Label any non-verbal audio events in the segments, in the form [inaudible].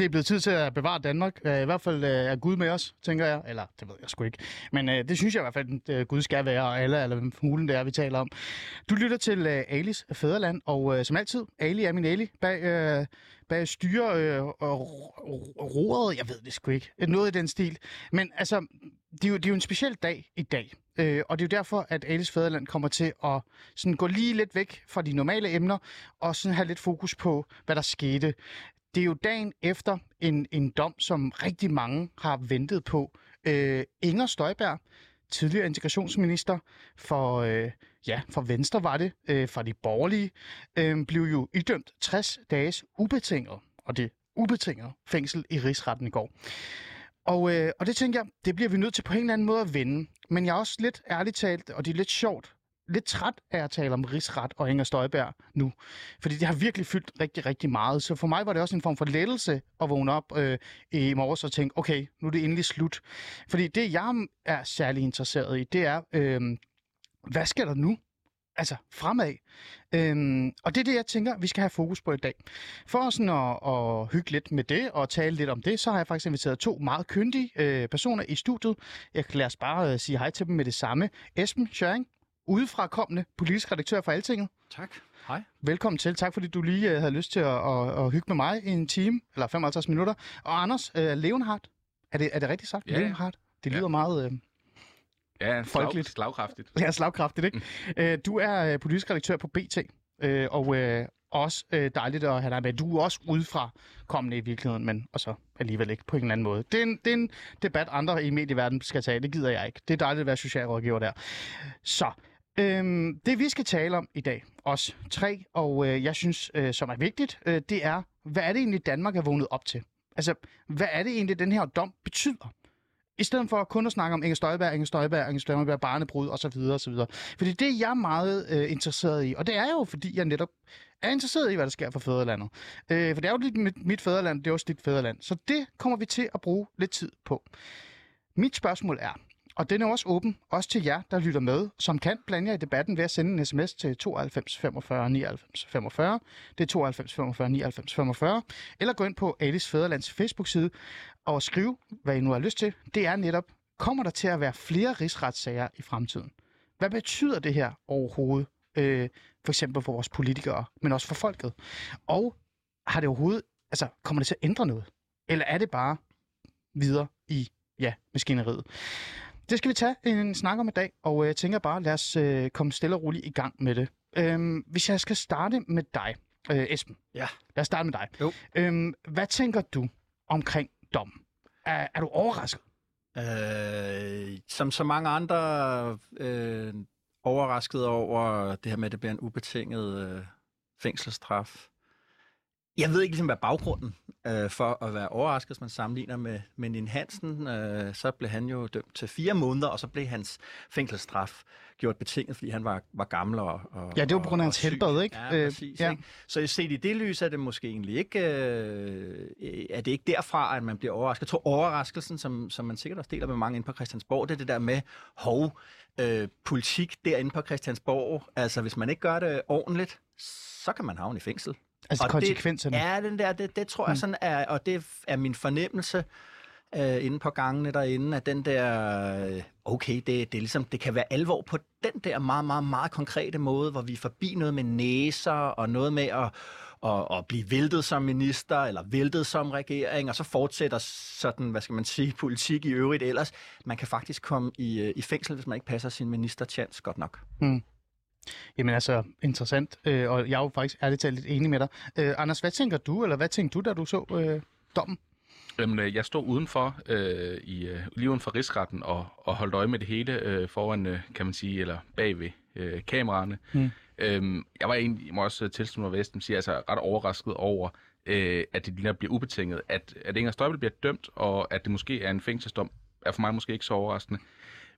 Det er blevet tid til at bevare Danmark. Øh, I hvert fald øh, er Gud med os, tænker jeg. Eller, det ved jeg sgu ikke. Men øh, det synes jeg i hvert fald, at øh, Gud skal være, og alle, eller hvem hulen det er, vi taler om. Du lytter til øh, Alis Fæderland, og øh, som altid, Ali er min Ali bag, øh, bag styre øh, og roret. Jeg ved det sgu ikke. Noget i den stil. Men altså, det er jo, det er jo en speciel dag i dag. Øh, og det er jo derfor, at Alice Fæderland kommer til at sådan gå lige lidt væk fra de normale emner, og sådan have lidt fokus på, hvad der skete. Det er jo dagen efter en, en dom, som rigtig mange har ventet på. Øh, Inger Støjberg, tidligere integrationsminister for, øh, ja, for Venstre var det, øh, for de borgerlige, øh, blev jo idømt 60 dages ubetinget, og det ubetinget fængsel i rigsretten i går. Og, øh, og det tænker jeg, det bliver vi nødt til på en eller anden måde at vende. Men jeg er også lidt ærligt talt, og det er lidt sjovt, lidt træt af at tale om rigsret og Inger Støjberg nu. Fordi det har virkelig fyldt rigtig, rigtig meget. Så for mig var det også en form for lettelse at vågne op øh, i morges og tænke, okay, nu er det endelig slut. Fordi det, jeg er særlig interesseret i, det er, øh, hvad sker der nu? Altså fremad. Øhm, og det er det, jeg tænker, vi skal have fokus på i dag. For sådan at, at hygge lidt med det og tale lidt om det, så har jeg faktisk inviteret to meget kyndige øh, personer i studiet. Jeg kan lade os bare øh, sige hej til dem med det samme. Esben Schøring, udefrakommende politisk redaktør for Altinget. Tak. Hej. Velkommen til. Tak fordi du lige øh, havde lyst til at, at, at hygge med mig i en time, eller 55 minutter. Og Anders øh, Leonhardt, er det, er det rigtigt sagt? Ja. Leonhardt? Det lyder Ja. meget... Øh, Ja, Folkeligt. slag, slagkraftigt. [laughs] Ja, slagkraftigt, ikke? Mm. Øh, du er øh, politisk redaktør på BT, øh, og øh, også øh, dejligt at have dig med. Du er også udefra kommende i virkeligheden, men og så alligevel ikke på en eller anden måde. Det er en, det er en debat, andre i medieverdenen skal tage. Det gider jeg ikke. Det er dejligt at være socialrådgiver der. Så, øhm, det vi skal tale om i dag, os tre, og øh, jeg synes, øh, som er vigtigt, øh, det er, hvad er det egentlig, Danmark er vågnet op til? Altså, hvad er det egentlig, den her dom betyder? I stedet for kun at snakke om Inger Støjberg, Inger Støjberg, Inger Støjberg, barnebrud osv. osv. Fordi det er jeg meget øh, interesseret i, og det er jo, fordi jeg netop er interesseret i, hvad der sker for fædrelandet. Øh, for det er jo lidt mit, mit fædreland, det er også dit fædreland. Så det kommer vi til at bruge lidt tid på. Mit spørgsmål er, og den er også åben, også til jer, der lytter med, som kan blande jer i debatten ved at sende en sms til 92 45 99 45. Det er 92 45 99 45. Eller gå ind på Alice Fæderlands Facebook-side og skrive, hvad I nu har lyst til. Det er netop, kommer der til at være flere rigsretssager i fremtiden? Hvad betyder det her overhovedet? Øh, for eksempel for vores politikere, men også for folket. Og har det overhovedet, altså kommer det til at ændre noget? Eller er det bare videre i, ja, maskineriet? Det skal vi tage en snak om i dag, og øh, jeg tænker bare, lad os øh, komme stille og roligt i gang med det. Øhm, hvis jeg skal starte med dig, øh, Esben. Ja. Lad os starte med dig. Jo. Øhm, hvad tænker du omkring dommen? Er, er du overrasket? Øh, som så mange andre øh, overrasket over det her med, at det bliver en ubetinget øh, fængselsstraf. Jeg ved ikke ligesom, hvad baggrunden øh, for at være overrasket, hvis man sammenligner med, med Nin Hansen. Øh, så blev han jo dømt til fire måneder, og så blev hans fængselsstraf gjort betinget, fordi han var, var gammel og, og Ja, det var på grund af hans helbred, ikke? Ja, Øh, præcis. ja. Ikke? Så set i det lys er det måske egentlig ikke, øh, er det ikke derfra, at man bliver overrasket. Jeg tror overraskelsen, som, som man sikkert også deler med mange inde på Christiansborg, det er det der med, hov, øh, politik derinde på Christiansborg, altså hvis man ikke gør det ordentligt, så kan man havne i fængsel. Altså Og konsekvenserne? Det, ja, den der, det, det tror jeg sådan er, og det er min fornemmelse øh, inde på gangene derinde, at den der, okay, det, det, er ligesom, det kan være alvor på den der meget, meget, meget konkrete måde, hvor vi er forbi noget med næser og noget med at, at, at blive væltet som minister eller væltet som regering, og så fortsætter sådan, hvad skal man sige, [laughs] politik i øvrigt ellers. Man kan faktisk komme i, øh, i fængsel, hvis man ikke passer sin ministertjans godt nok. Jamen altså, interessant. Øh, og jeg er jo faktisk ærligt talt lidt enig med dig. Øh, Anders, hvad tænker du, eller hvad tænkte du, da du så øh, dommen? Jamen, øh, jeg stod udenfor, øh, i, øh, lige uden for rigsretten, og, og holdt øje med det hele øh, foran, øh, kan man sige, eller bagved øh, kameraerne. Mm. Øhm, jeg var egentlig, jeg må også tilslutte mig, hvad Esben siger, altså ret overrasket over, øh, at det lige netop bliver ubetinget. At, at Inger Støjbel bliver dømt, og at det måske er en fængselsdom, er for mig måske ikke så overraskende.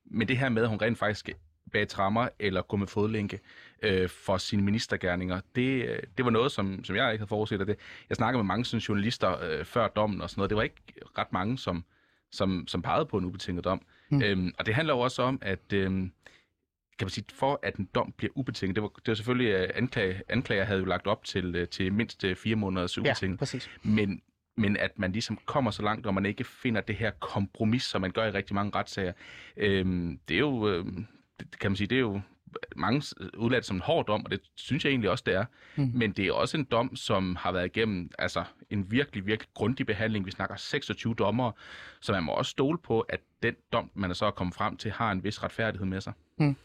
Men det her med, at hun rent faktisk bag trammer eller gå med fodlænke øh, for sine ministergærninger. Det, øh, det var noget, som, som jeg ikke havde forudset. Det. Jeg snakkede med mange sådan, journalister øh, før dommen og sådan noget. Det var ikke ret mange, som, som, som pegede på en ubetinget dom. Mm. Øhm, og det handler jo også om, at øh, kan man sige, for at en dom bliver ubetinget, det var, det var selvfølgelig, at anklager, anklager havde jo lagt op til, øh, til mindst øh, fire måneders ubetinget. Ja, præcis. Men, men at man ligesom kommer så langt, og man ikke finder det her kompromis, som man gør i rigtig mange retssager, øhm, det er jo, øh, det, kan man sige, det er jo mange udladt som en hård dom, og det synes jeg egentlig også, det er. Mm. Men det er også en dom, som har været igennem altså, en virkelig, virkelig grundig behandling. Vi snakker 26 dommer, så man må også stole på, at den dom, man er så kommet frem til, har en vis retfærdighed med sig. Mm.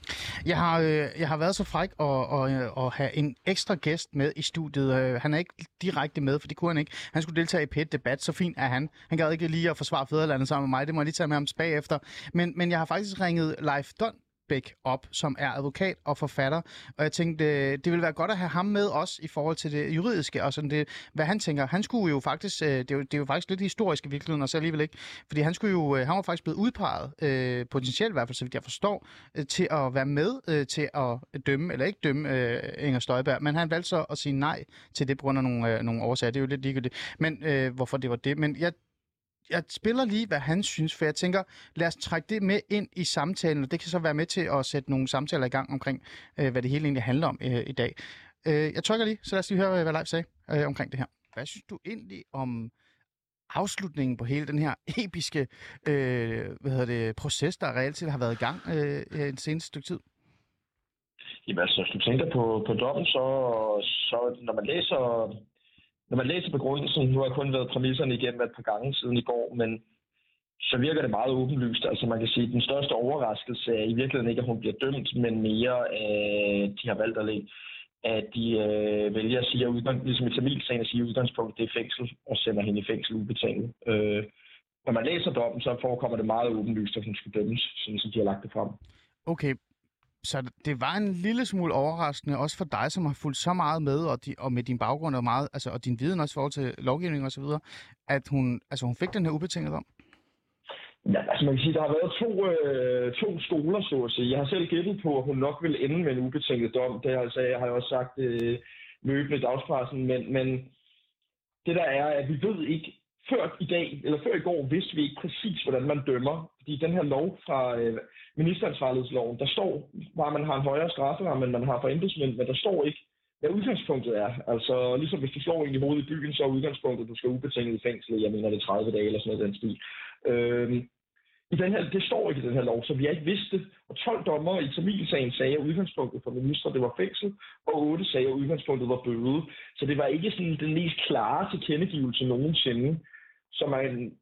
Jeg, har, øh, jeg har været så fræk at, at, at have en ekstra gæst med i studiet. Øh, han er ikke direkte med, for det kunne han ikke. Han skulle deltage i pet debat så fint er han. Han gad ikke lige at forsvare fædrelandet sammen med mig. Det må jeg lige tage med ham bagefter. Men, men jeg har faktisk ringet Leif Don Bæk op, som er advokat og forfatter. Og jeg tænkte, øh, det ville være godt at have ham med os i forhold til det juridiske, og sådan det, hvad han tænker. Han skulle jo faktisk, øh, det er jo, det er jo faktisk lidt historisk i virkeligheden, og så alligevel ikke, fordi han skulle jo, øh, han var faktisk blevet udpeget, øh, potentielt i hvert fald, så vidt jeg forstår, øh, til at være med øh, til at dømme, eller ikke dømme øh, Inger Støjberg, men han valgte så at sige nej til det på grund af nogle, øh, nogle årsager. Det er jo lidt ligegyldigt, men øh, hvorfor det var det. Men jeg jeg spiller lige, hvad han synes, for jeg tænker, lad os trække det med ind i samtalen, og det kan så være med til at sætte nogle samtaler i gang omkring, øh, hvad det hele egentlig handler om øh, i dag. Øh, jeg trykker lige, så lad os lige høre, hvad Leif sagde øh, omkring det her. Hvad synes du egentlig om afslutningen på hele den her episke øh, hvad hedder det, proces, der reelt set har været i gang øh, en seneste stykke tid? Jamen altså, hvis du tænker på, på dommen, så, så når man læser når man læser begrundelsen, nu har jeg kun været præmisserne igennem et par gange siden i går, men så virker det meget åbenlyst. Altså man kan sige, at den største overraskelse er i virkeligheden ikke, at hun bliver dømt, men mere, at de har valgt at lægge at de øh, vælger at sige, at udgang, ligesom i Tamilsagen at sige, at udgangspunkt det er fængsel, og sender hende i fængsel ubetinget. Øh, når man læser dommen, så forekommer det meget åbenlyst, at hun skal dømmes, sådan som de har lagt det frem. Okay, så det var en lille smule overraskende, også for dig, som har fulgt så meget med, og, di, og med din baggrund og, meget, altså, og din viden også i forhold til lovgivning og så videre, at hun, altså, hun fik den her ubetinget om. Ja, altså man kan sige, der har været to, øh, to skoler, så at sige. Jeg har selv gættet på, at hun nok vil ende med en ubetinget dom. Det altså, jeg har jeg også sagt øh, løbende i dagspressen, men, men det der er, at vi ved ikke, før i dag, eller før i går, vidste vi ikke præcis, hvordan man dømmer. Fordi den her lov fra øh, ministeransvarlighedsloven, der står, bare man har en højere strafferamme, end man har for embedsmænd, men der står ikke, hvad udgangspunktet er. Altså, ligesom hvis du slår en i hovedet i byen, så er udgangspunktet, at du skal ubetinget i fængsel, jeg mener det er 30 dage eller sådan noget den stil. Øhm, i den her, det står ikke i den her lov, så vi har ikke vidst det. Og 12 dommer i Tamilsagen sagde, at udgangspunktet for minister det var fængsel, og 8 sagde, at udgangspunktet var bøde. Så det var ikke sådan den mest klare tilkendegivelse nogensinde. Så man,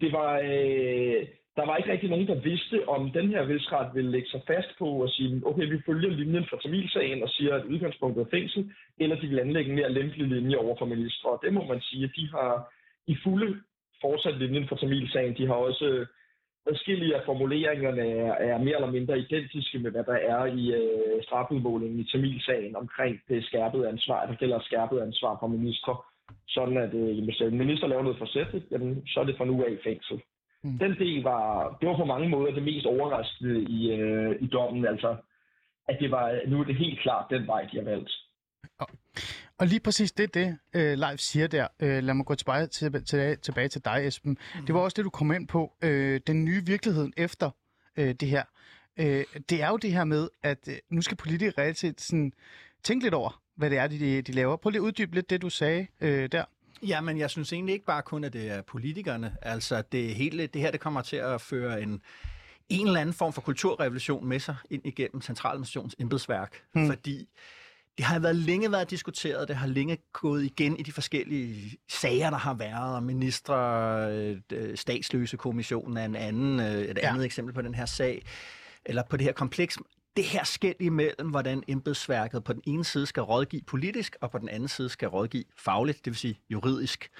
det var, øh, der var ikke rigtig nogen, der vidste, om den her rigsret ville lægge sig fast på og sige, okay, vi følger linjen fra Tamilsagen og siger, at udgangspunktet er fængsel, eller de vil anlægge en mere lempelig linje over for ministre. Og det må man sige, at de har i fulde fortsat linjen fra Tamilsagen. De har også øh, forskellige af formuleringerne er, er mere eller mindre identiske med, hvad der er i øh, strafudmålingen i Tamilsagen omkring det skærpede ansvar, der gælder skærpet ansvar for ministre sådan at øh, hvis en minister laver noget forsætligt, jamen, så er det fra nu af i fængsel. Mm. Den del var, det var på mange måder det mest overraskende i, øh, i dommen, altså at det var, nu er det helt klart den vej, de har valgt. Og lige præcis det, det uh, Leif siger der, uh, lad mig gå tilbage til, til, tilbage til dig, Esben. Mm. Det var også det, du kom ind på, uh, den nye virkelighed efter uh, det her. Uh, det er jo det her med, at uh, nu skal politikere reelt set sådan, tænke lidt over, hvad det er, de, de laver. Prøv lige at uddybe lidt det, du sagde øh, der. Ja, men jeg synes egentlig ikke bare kun, at det er politikerne. Altså, det, hele, det her det kommer til at føre en, en eller anden form for kulturrevolution med sig ind igennem centraladministrations embedsværk. Hmm. Fordi det har været længe været diskuteret, det har længe gået igen i de forskellige sager, der har været, og ministre, øh, statsløse kommissionen er en anden, øh, et ja. andet eksempel på den her sag, eller på det her kompleks det her skæld imellem, hvordan embedsværket på den ene side skal rådgive politisk, og på den anden side skal rådgive fagligt, det vil sige juridisk.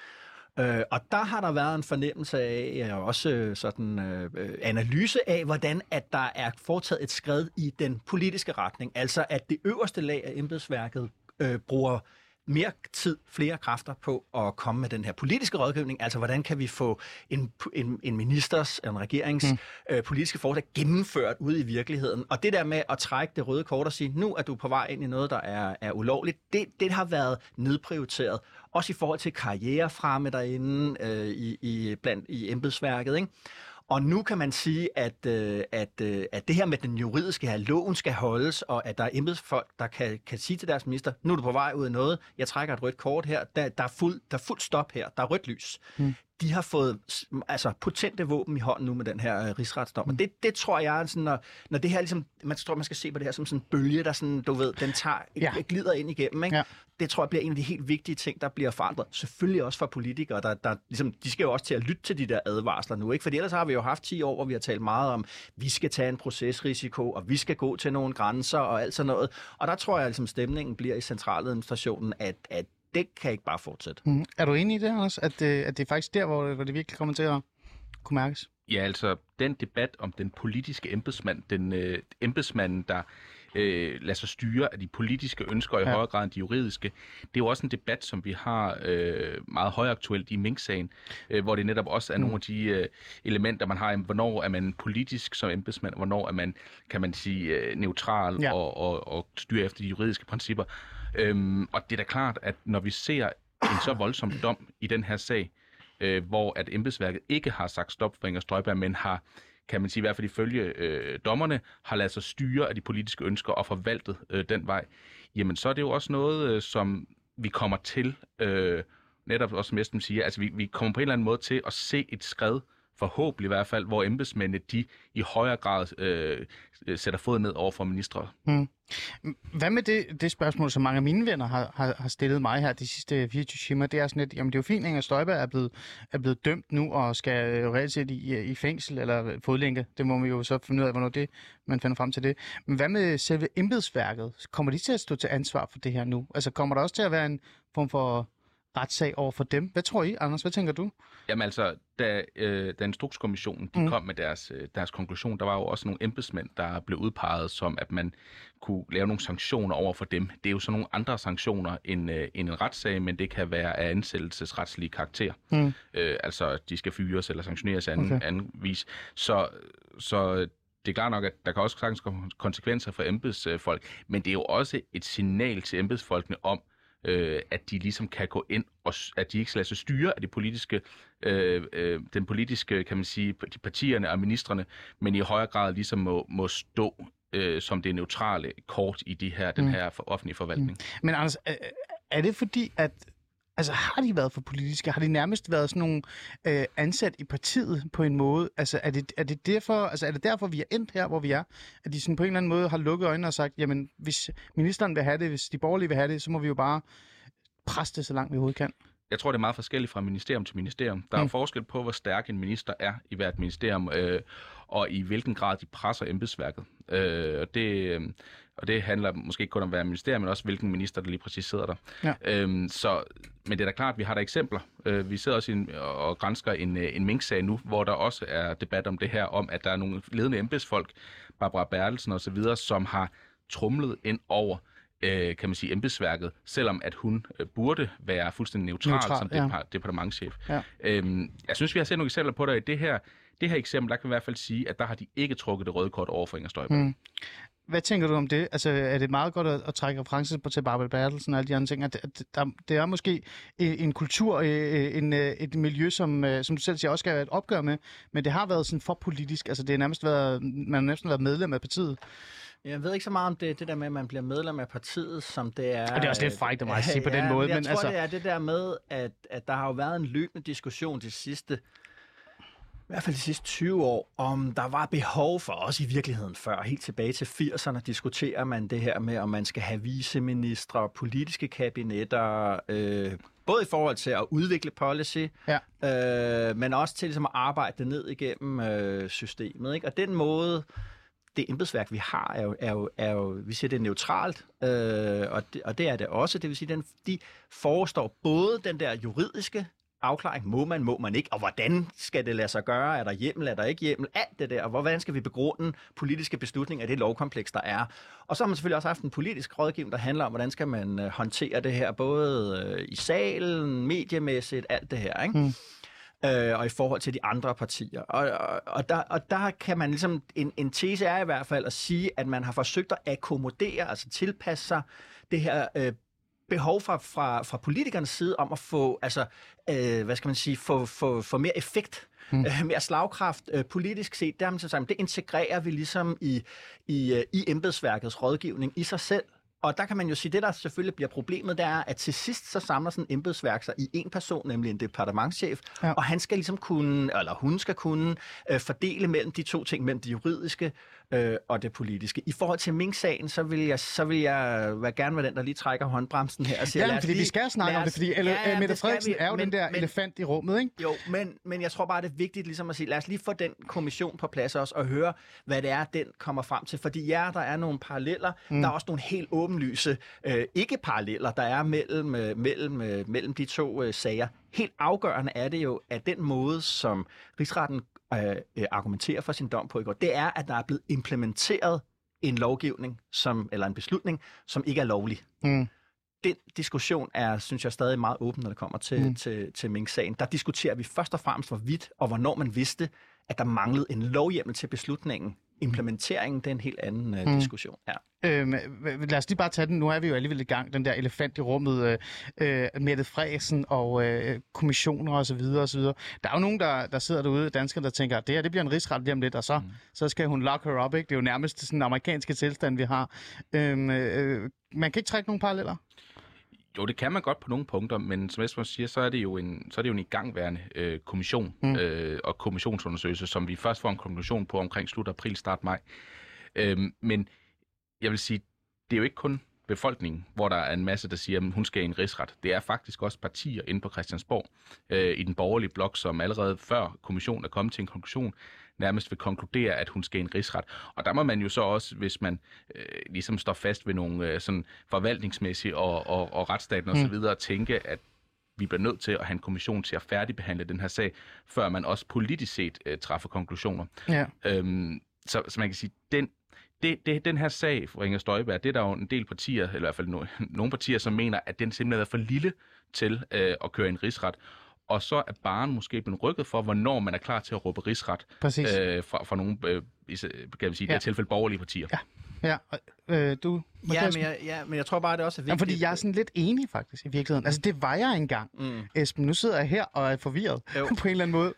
Øh, og der har der været en fornemmelse af, og også øh, sådan øh, analyse af, hvordan at der er foretaget et skridt i den politiske retning. Altså at det øverste lag af embedsværket øh, bruger mere tid, flere kræfter på at komme med den her politiske rådgivning. Altså, hvordan kan vi få en, en, en ministers, en regerings mm. øh, politiske forslag gennemført ude i virkeligheden? Og det der med at trække det røde kort og sige, nu er du på vej ind i noget, der er, er ulovligt, det, det har været nedprioriteret. Også i forhold til karrierefremme derinde øh, i, i, blandt, i embedsværket. Ikke? Og nu kan man sige, at, øh, at, øh, at det her med den juridiske her, loven skal holdes, og at der er embedsfolk, der kan, kan sige til deres minister, nu er du på vej ud af noget, jeg trækker et rødt kort her, der, der, er, fuld, der er fuld stop her, der er rødt lys. Hmm de har fået altså, potente våben i hånden nu med den her uh, rigsretsdom. Mm. Og det, det tror jeg, sådan, når, når det her ligesom, man tror, man skal se på det her som sådan en bølge, der sådan, du ved, den tager, ja. glider ind igennem. Ikke? Ja. Det tror jeg bliver en af de helt vigtige ting, der bliver forandret. Selvfølgelig også for politikere, der, der ligesom, de skal jo også til at lytte til de der advarsler nu. Ikke? For ellers har vi jo haft 10 år, hvor vi har talt meget om, vi skal tage en procesrisiko, og vi skal gå til nogle grænser og alt sådan noget. Og der tror jeg, at ligesom, stemningen bliver i centraladministrationen, at, at det kan ikke bare fortsætte. Mm. Er du enig i det, Anders? At, det, at det er faktisk der, hvor, hvor det virkelig kommer til at kunne mærkes? Ja, altså den debat om den politiske embedsmand, den øh, embedsmand, der øh, lader sig styre af de politiske ønsker i ja. højere grad end de juridiske. Det er jo også en debat, som vi har øh, meget højaktuelt i Mink-sagen, øh, hvor det netop også er mm. nogle af de øh, elementer, man har. Hvornår er man politisk som embedsmand, hvornår er man, kan man sige, øh, neutral ja. og, og, og styre efter de juridiske principper. Øhm, og det er da klart, at når vi ser en så voldsom dom i den her sag, øh, hvor at embedsværket ikke har sagt stop for Inger Støjberg, men har kan man sige, i hvert fald ifølge øh, dommerne, har ladet sig styre af de politiske ønsker og forvaltet øh, den vej, jamen så er det jo også noget, øh, som vi kommer til, øh, netop også som Esben siger, altså vi, vi kommer på en eller anden måde til at se et skred, forhåbentlig i hvert fald, hvor embedsmændene de i højere grad øh, øh sætter fod ned over for ministre. Mm. Hvad med det, det spørgsmål, som mange af mine venner har, har, har stillet mig her de sidste 24 timer? Det er sådan lidt, jamen det er jo fint, at Støjberg er blevet, er blevet dømt nu og skal reelt set i, i fængsel eller fodlænke. Det må vi jo så finde ud af, hvornår det, man finder frem til det. Men hvad med selve embedsværket? Kommer de til at stå til ansvar for det her nu? Altså kommer der også til at være en form for retssag over for dem. Hvad tror I, Anders? Hvad tænker du? Jamen altså, da, øh, da Instrukskommissionen de mm. kom med deres, øh, deres konklusion, der var jo også nogle embedsmænd, der blev udpeget som, at man kunne lave nogle sanktioner over for dem. Det er jo så nogle andre sanktioner end, øh, end en retssag, men det kan være af ansættelsesretslige karakter. Mm. Øh, altså, de skal fyres eller sanktioneres af anden, okay. anden vis. Så, så det er klart nok, at der kan også sagtens konsekvenser for embedsfolk, men det er jo også et signal til embedsfolkene om, øh, at de ligesom kan gå ind, og at de ikke skal lade sig styre af de politiske, øh, øh, den politiske, kan man sige, de partierne og ministerne, men i højere grad ligesom må, må stå øh, som det neutrale kort i de her, den mm. her offentlige forvaltning. Mm. Men Anders, er det fordi, at Altså har de været for politiske? Har de nærmest været sådan nogle øh, ansat i partiet på en måde? Altså er det, er, det derfor, altså er det derfor, vi er endt her, hvor vi er? At de sådan på en eller anden måde har lukket øjnene og sagt, jamen hvis ministeren vil have det, hvis de borgerlige vil have det, så må vi jo bare presse det så langt vi overhovedet kan. Jeg tror, det er meget forskelligt fra ministerium til ministerium. Der er mm. forskel på, hvor stærk en minister er i hvert ministerium, øh, og i hvilken grad de presser embedsværket. Øh, og det, øh, og det handler måske ikke kun om at være ministerium, men også hvilken minister, der lige præcis sidder der. Ja. Øhm, så, men det er da klart, at vi har der eksempler. Øh, vi sidder også en, og grænsker en, øh, en mink-sag nu, hvor der også er debat om det her, om at der er nogle ledende embedsfolk, Barbara Bertelsen osv., som har trumlet ind over øh, kan man sige, embedsværket, selvom at hun øh, burde være fuldstændig neutral, neutral som ja. departementchef. Ja. Øhm, jeg synes, vi har set nogle eksempler på det i det her. Det her eksempel, der kan vi i hvert fald sige, at der har de ikke trukket det røde kort over for Inger Støjberg. Mm. Hvad tænker du om det? Altså, er det meget godt at, at trække referencer på til Barbara Bertelsen og alle de andre ting? At, at der, det er måske en, en kultur, øh, en, øh, et miljø, som, øh, som du selv siger, også skal være et opgør med, men det har været sådan for politisk. Altså, det er nærmest været, man har næsten været medlem af partiet. Jeg ved ikke så meget om det, det der med, at man bliver medlem af partiet, som det er... Og det er også lidt frækt af mig at sige på [laughs] ja, den måde. Jeg men tror, altså... det er det der med, at, at der har jo været en løbende diskussion de sidste i hvert fald de sidste 20 år, om der var behov for os i virkeligheden før. Helt tilbage til 80'erne diskuterer man det her med, om man skal have viceministre, politiske kabinetter, øh, både i forhold til at udvikle policy, ja. øh, men også til ligesom, at arbejde det ned igennem øh, systemet. Ikke? Og den måde, det embedsværk, vi har, er jo, er jo, er jo vi siger, det er neutralt, øh, og, det, og det er det også. Det vil sige, den, de forestår både den der juridiske afklaring. Må man, må man ikke? Og hvordan skal det lade sig gøre? Er der hjemmel, er der ikke hjemmel? Alt det der. Og hvordan skal vi begrunde politiske beslutninger af det lovkompleks, der er? Og så har man selvfølgelig også haft en politisk rådgivning, der handler om, hvordan skal man øh, håndtere det her, både øh, i salen, mediemæssigt, alt det her, ikke? Mm øh, og i forhold til de andre partier. Og, og, og, der, og der kan man ligesom, en, en tese er i hvert fald at sige, at man har forsøgt at akkommodere, altså tilpasse sig det her øh, behov fra, fra, fra politikernes side om at få, altså, øh, hvad skal man sige, få, få, få mere effekt mm. øh, mere slagkraft øh, politisk set, der har man så sagt, det integrerer vi ligesom i, i, øh, i embedsværkets rådgivning i sig selv. Og der kan man jo sige, det der selvfølgelig bliver problemet, det er, at til sidst så samler sådan en embedsværk sig i en person, nemlig en departementschef, ja. og han skal ligesom kunne, eller hun skal kunne, øh, fordele mellem de to ting, mellem det juridiske øh, og det politiske. I forhold til Mink-sagen, så vil jeg, så vil jeg være gerne være den, der lige trækker håndbremsen her og siger, ja, fordi lige, vi skal snakke om det, fordi ja, ja, Mette Frederiksen vi, er jo men, den der men, elefant i rummet, ikke? Jo, men, men jeg tror bare, det er vigtigt ligesom at sige, lad os lige få den kommission på plads også, og høre, hvad det er, den kommer frem til. Fordi ja, der er nogle paralleller, mm. der er også nogle helt åbenlyse øh, ikke-paralleller, der er mellem, øh, mellem, øh, mellem de to øh, sager. Helt afgørende er det jo, at den måde, som rigsretten øh, argumenterer for sin dom på i går, det er, at der er blevet implementeret en lovgivning, som, eller en beslutning, som ikke er lovlig. Mm. Den diskussion er, synes jeg, stadig meget åben, når det kommer til, mm. til, til Mink-sagen. Der diskuterer vi først og fremmest, hvorvidt og hvornår man vidste, at der manglede en lovhjemmel til beslutningen implementeringen, det er en helt anden uh, mm. diskussion. Ja. Øhm, lad os lige bare tage den. Nu er vi jo alligevel i gang, den der elefant i rummet, øh, øh, Mette Fresen og øh, kommissioner osv. osv. Der er jo nogen, der, der sidder derude, danskere, der tænker, at det her det bliver en rigsret lige om lidt, og så, mm. så skal hun lock her up. Ikke? Det er jo nærmest sådan en amerikanske tilstand, vi har. Øhm, øh, man kan ikke trække nogen paralleller? Jo, det kan man godt på nogle punkter, men som Esben siger, så er det jo en, så er det jo en igangværende øh, kommission mm. øh, og kommissionsundersøgelse, som vi først får en konklusion på omkring slut april, start maj. Øh, men jeg vil sige, det er jo ikke kun befolkningen, hvor der er en masse, der siger, at hun skal i en rigsret. Det er faktisk også partier inde på Christiansborg øh, i den borgerlige blok, som allerede før kommissionen er kommet til en konklusion, nærmest vil konkludere, at hun skal i en rigsret. Og der må man jo så også, hvis man øh, ligesom står fast ved nogle øh, sådan forvaltningsmæssige og, og, og retsstaten osv., mm. tænke, at vi bliver nødt til at have en kommission til at færdigbehandle den her sag, før man også politisk set øh, træffer konklusioner. Ja. Øhm, så, så man kan sige, den det, det, den her sag for Inger Støjberg, det er der jo en del partier, eller i hvert fald no, [laughs] nogle partier, som mener, at den simpelthen er for lille til øh, at køre en rigsret og så er barn måske blevet rykket for, hvornår man er klar til at råbe rigsret øh, fra, fra nogle, øh, kan vi sige, ja. det tilfælde borgerlige partier. Ja. Ja, øh, du... Ja men, jeg, ja, men jeg tror bare, det også er vigtigt. Ja, fordi jeg er sådan lidt enig faktisk i virkeligheden. Altså, det var jeg engang, mm. Esben. Nu sidder jeg her og er forvirret jo. [laughs] på en eller anden måde.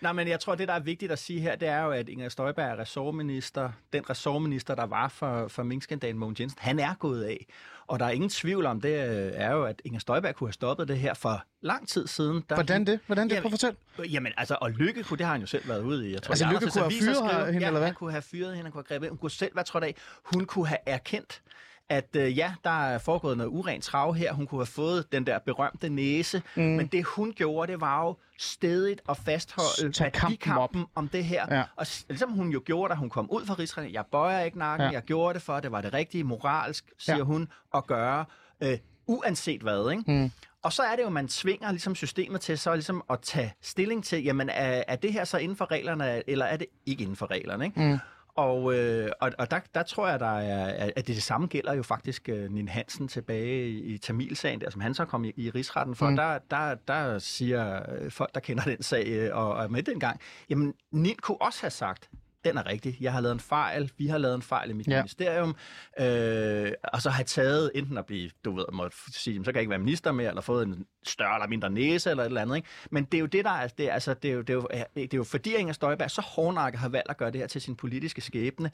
Nej, men jeg tror, det, der er vigtigt at sige her, det er jo, at Inger Støjberg er ressortminister. Den ressortminister, der var for, for Mink-skandalen, Mogens Jensen, han er gået af. Og der er ingen tvivl om, det øh, er jo, at Inger Støjberg kunne have stoppet det her for lang tid siden. Der Hvordan det? Hvordan det? Prøv at fortælle. Jamen, altså, og Lykke kunne, det har han jo selv været ude i. Jeg tror, altså, Lykke kunne have fyret hende, ja, eller hvad? Han kunne have fyret hende, han kunne have grebet hun kunne selv være trådt af. Hun kunne have erkendt, at øh, ja, der er foregået noget urent trav her. Hun kunne have fået den der berømte næse, mm. men det hun gjorde, det var jo stedigt at fastholde værdikampen op. om det her. Ja. Og ligesom hun jo gjorde, da hun kom ud fra rigsretten, jeg bøjer ikke nakken, ja. jeg gjorde det for, det var det rigtige moralsk, siger ja. hun, at gøre, øh, uanset hvad. Ikke? Mm. Og så er det jo, man tvinger ligesom systemet til så ligesom at tage stilling til, jamen er, er det her så inden for reglerne, eller er det ikke inden for reglerne? Ikke? Mm. Og, øh, og, og der, der tror jeg, der er, at det, det samme gælder jo faktisk uh, Nin Hansen tilbage i, i Tamilsagen, der som han så kom i, i rigsretten for. Mm. Der, der, der siger folk, der kender den sag øh, og, og er med dengang, jamen Nin kunne også have sagt, den er rigtig. Jeg har lavet en fejl, vi har lavet en fejl i mit ja. ministerium, øh, og så har jeg taget enten at blive, du ved, måtte sige, så kan jeg ikke være minister mere, eller fået en større eller mindre næse, eller et eller andet, ikke? Men det er jo det, der er, det er, altså, det er jo, det er jo, det er jo fordi Inger Støjberg så hårdnakket har valgt at gøre det her til sin politiske skæbne,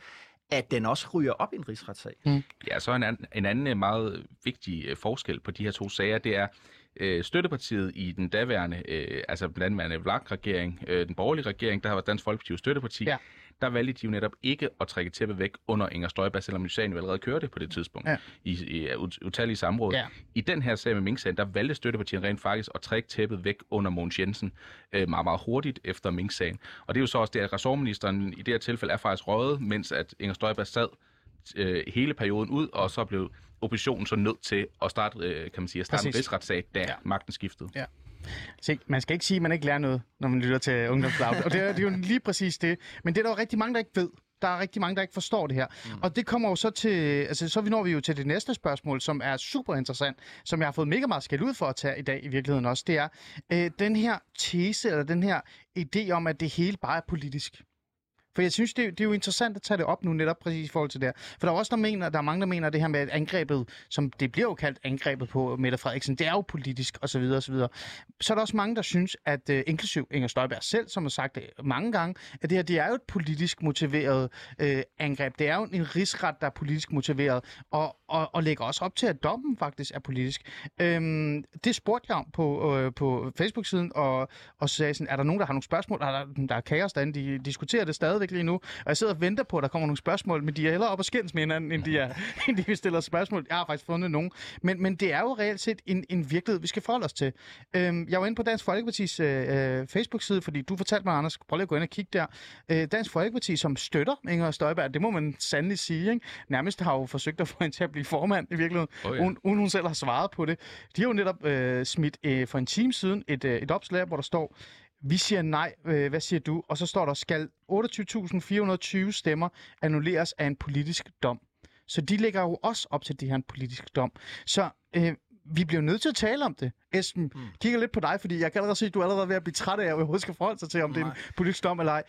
at den også ryger op i en rigsretssag. Mm. Ja, så en anden, en anden meget vigtig øh, forskel på de her to sager, det er, øh, støttepartiet i den daværende, øh, altså blandt andet VLAG-regering, øh, den borgerlige regering, der var Dansk Folkeparti støtteparti, ja der valgte de jo netop ikke at trække tæppet væk under Inger Støjberg, selvom sagen jo allerede kørte på det tidspunkt ja. i, i utallige samråd. Ja. I den her sag med mink der valgte støttepartiet rent faktisk at trække tæppet væk under Mogens Jensen øh, meget, meget hurtigt efter Mink-sagen. Og det er jo så også det, at ressortministeren i det her tilfælde er faktisk røget, mens at Inger Støjberg sad øh, hele perioden ud, og så blev oppositionen så nødt til at starte, øh, kan man sige, at starte en rigsretssag, da ja. magten skiftede. Ja. Se, man skal ikke sige, at man ikke lærer noget, når man lytter til Ungdomsloud. og det er, det er jo lige præcis det. Men det er der jo rigtig mange, der ikke ved. Der er rigtig mange, der ikke forstår det her. Mm. Og det kommer jo så til... Altså, så når vi jo til det næste spørgsmål, som er super interessant, som jeg har fået mega meget skæld ud for at tage i dag i virkeligheden også. Det er øh, den her tese, eller den her idé om, at det hele bare er politisk. For jeg synes, det, det er jo interessant at tage det op nu, netop præcis i forhold til det her. For der er også der, mener, der er mange, der mener, at det her med at angrebet, som det bliver jo kaldt angrebet på Mette Frederiksen, det er jo politisk osv. Så, videre, og så, videre. så er der også mange, der synes, at øh, inklusiv Inger Støjberg selv, som har sagt det mange gange, at det her det er jo et politisk motiveret øh, angreb. Det er jo en rigsret, der er politisk motiveret, og, og, og lægger også op til, at dommen faktisk er politisk. Øhm, det spurgte jeg om på, øh, på Facebook-siden, og, og sagde sådan, er der nogen, der har nogle spørgsmål? Er der, der er kaos derinde, de diskuterer det stadigvæk lige nu, og jeg sidder og venter på, at der kommer nogle spørgsmål, men de er hellere op og skændes med hinanden, end de, er, [laughs] end de stiller spørgsmål. Jeg har faktisk fundet nogen. Men, men det er jo reelt set en, en virkelighed, vi skal forholde os til. Øhm, jeg var inde på Dansk Folkepartis øh, øh Facebook-side, fordi du fortalte mig, Anders, prøv lige at gå ind og kigge der. Øh, Dansk Folkeparti, som støtter Inger Støjberg, det må man sandelig sige, ikke? nærmest har jo forsøgt at få hende til at blive formand i virkeligheden, oh, ja. uden, uden hun selv har svaret på det. De har jo netop øh, smidt øh, for en time siden et, øh, et opslag, hvor der står, vi siger nej, øh, hvad siger du? Og så står der, skal 28.420 stemmer annulleres af en politisk dom. Så de lægger jo også op til, det her en politisk dom. Så øh, vi bliver nødt til at tale om det. Esben, mm. kigger lidt på dig, fordi jeg kan allerede se, at du er allerede ved at blive træt af, at jeg skal forholde sig til, om Nej. det er en politisk dom eller ej.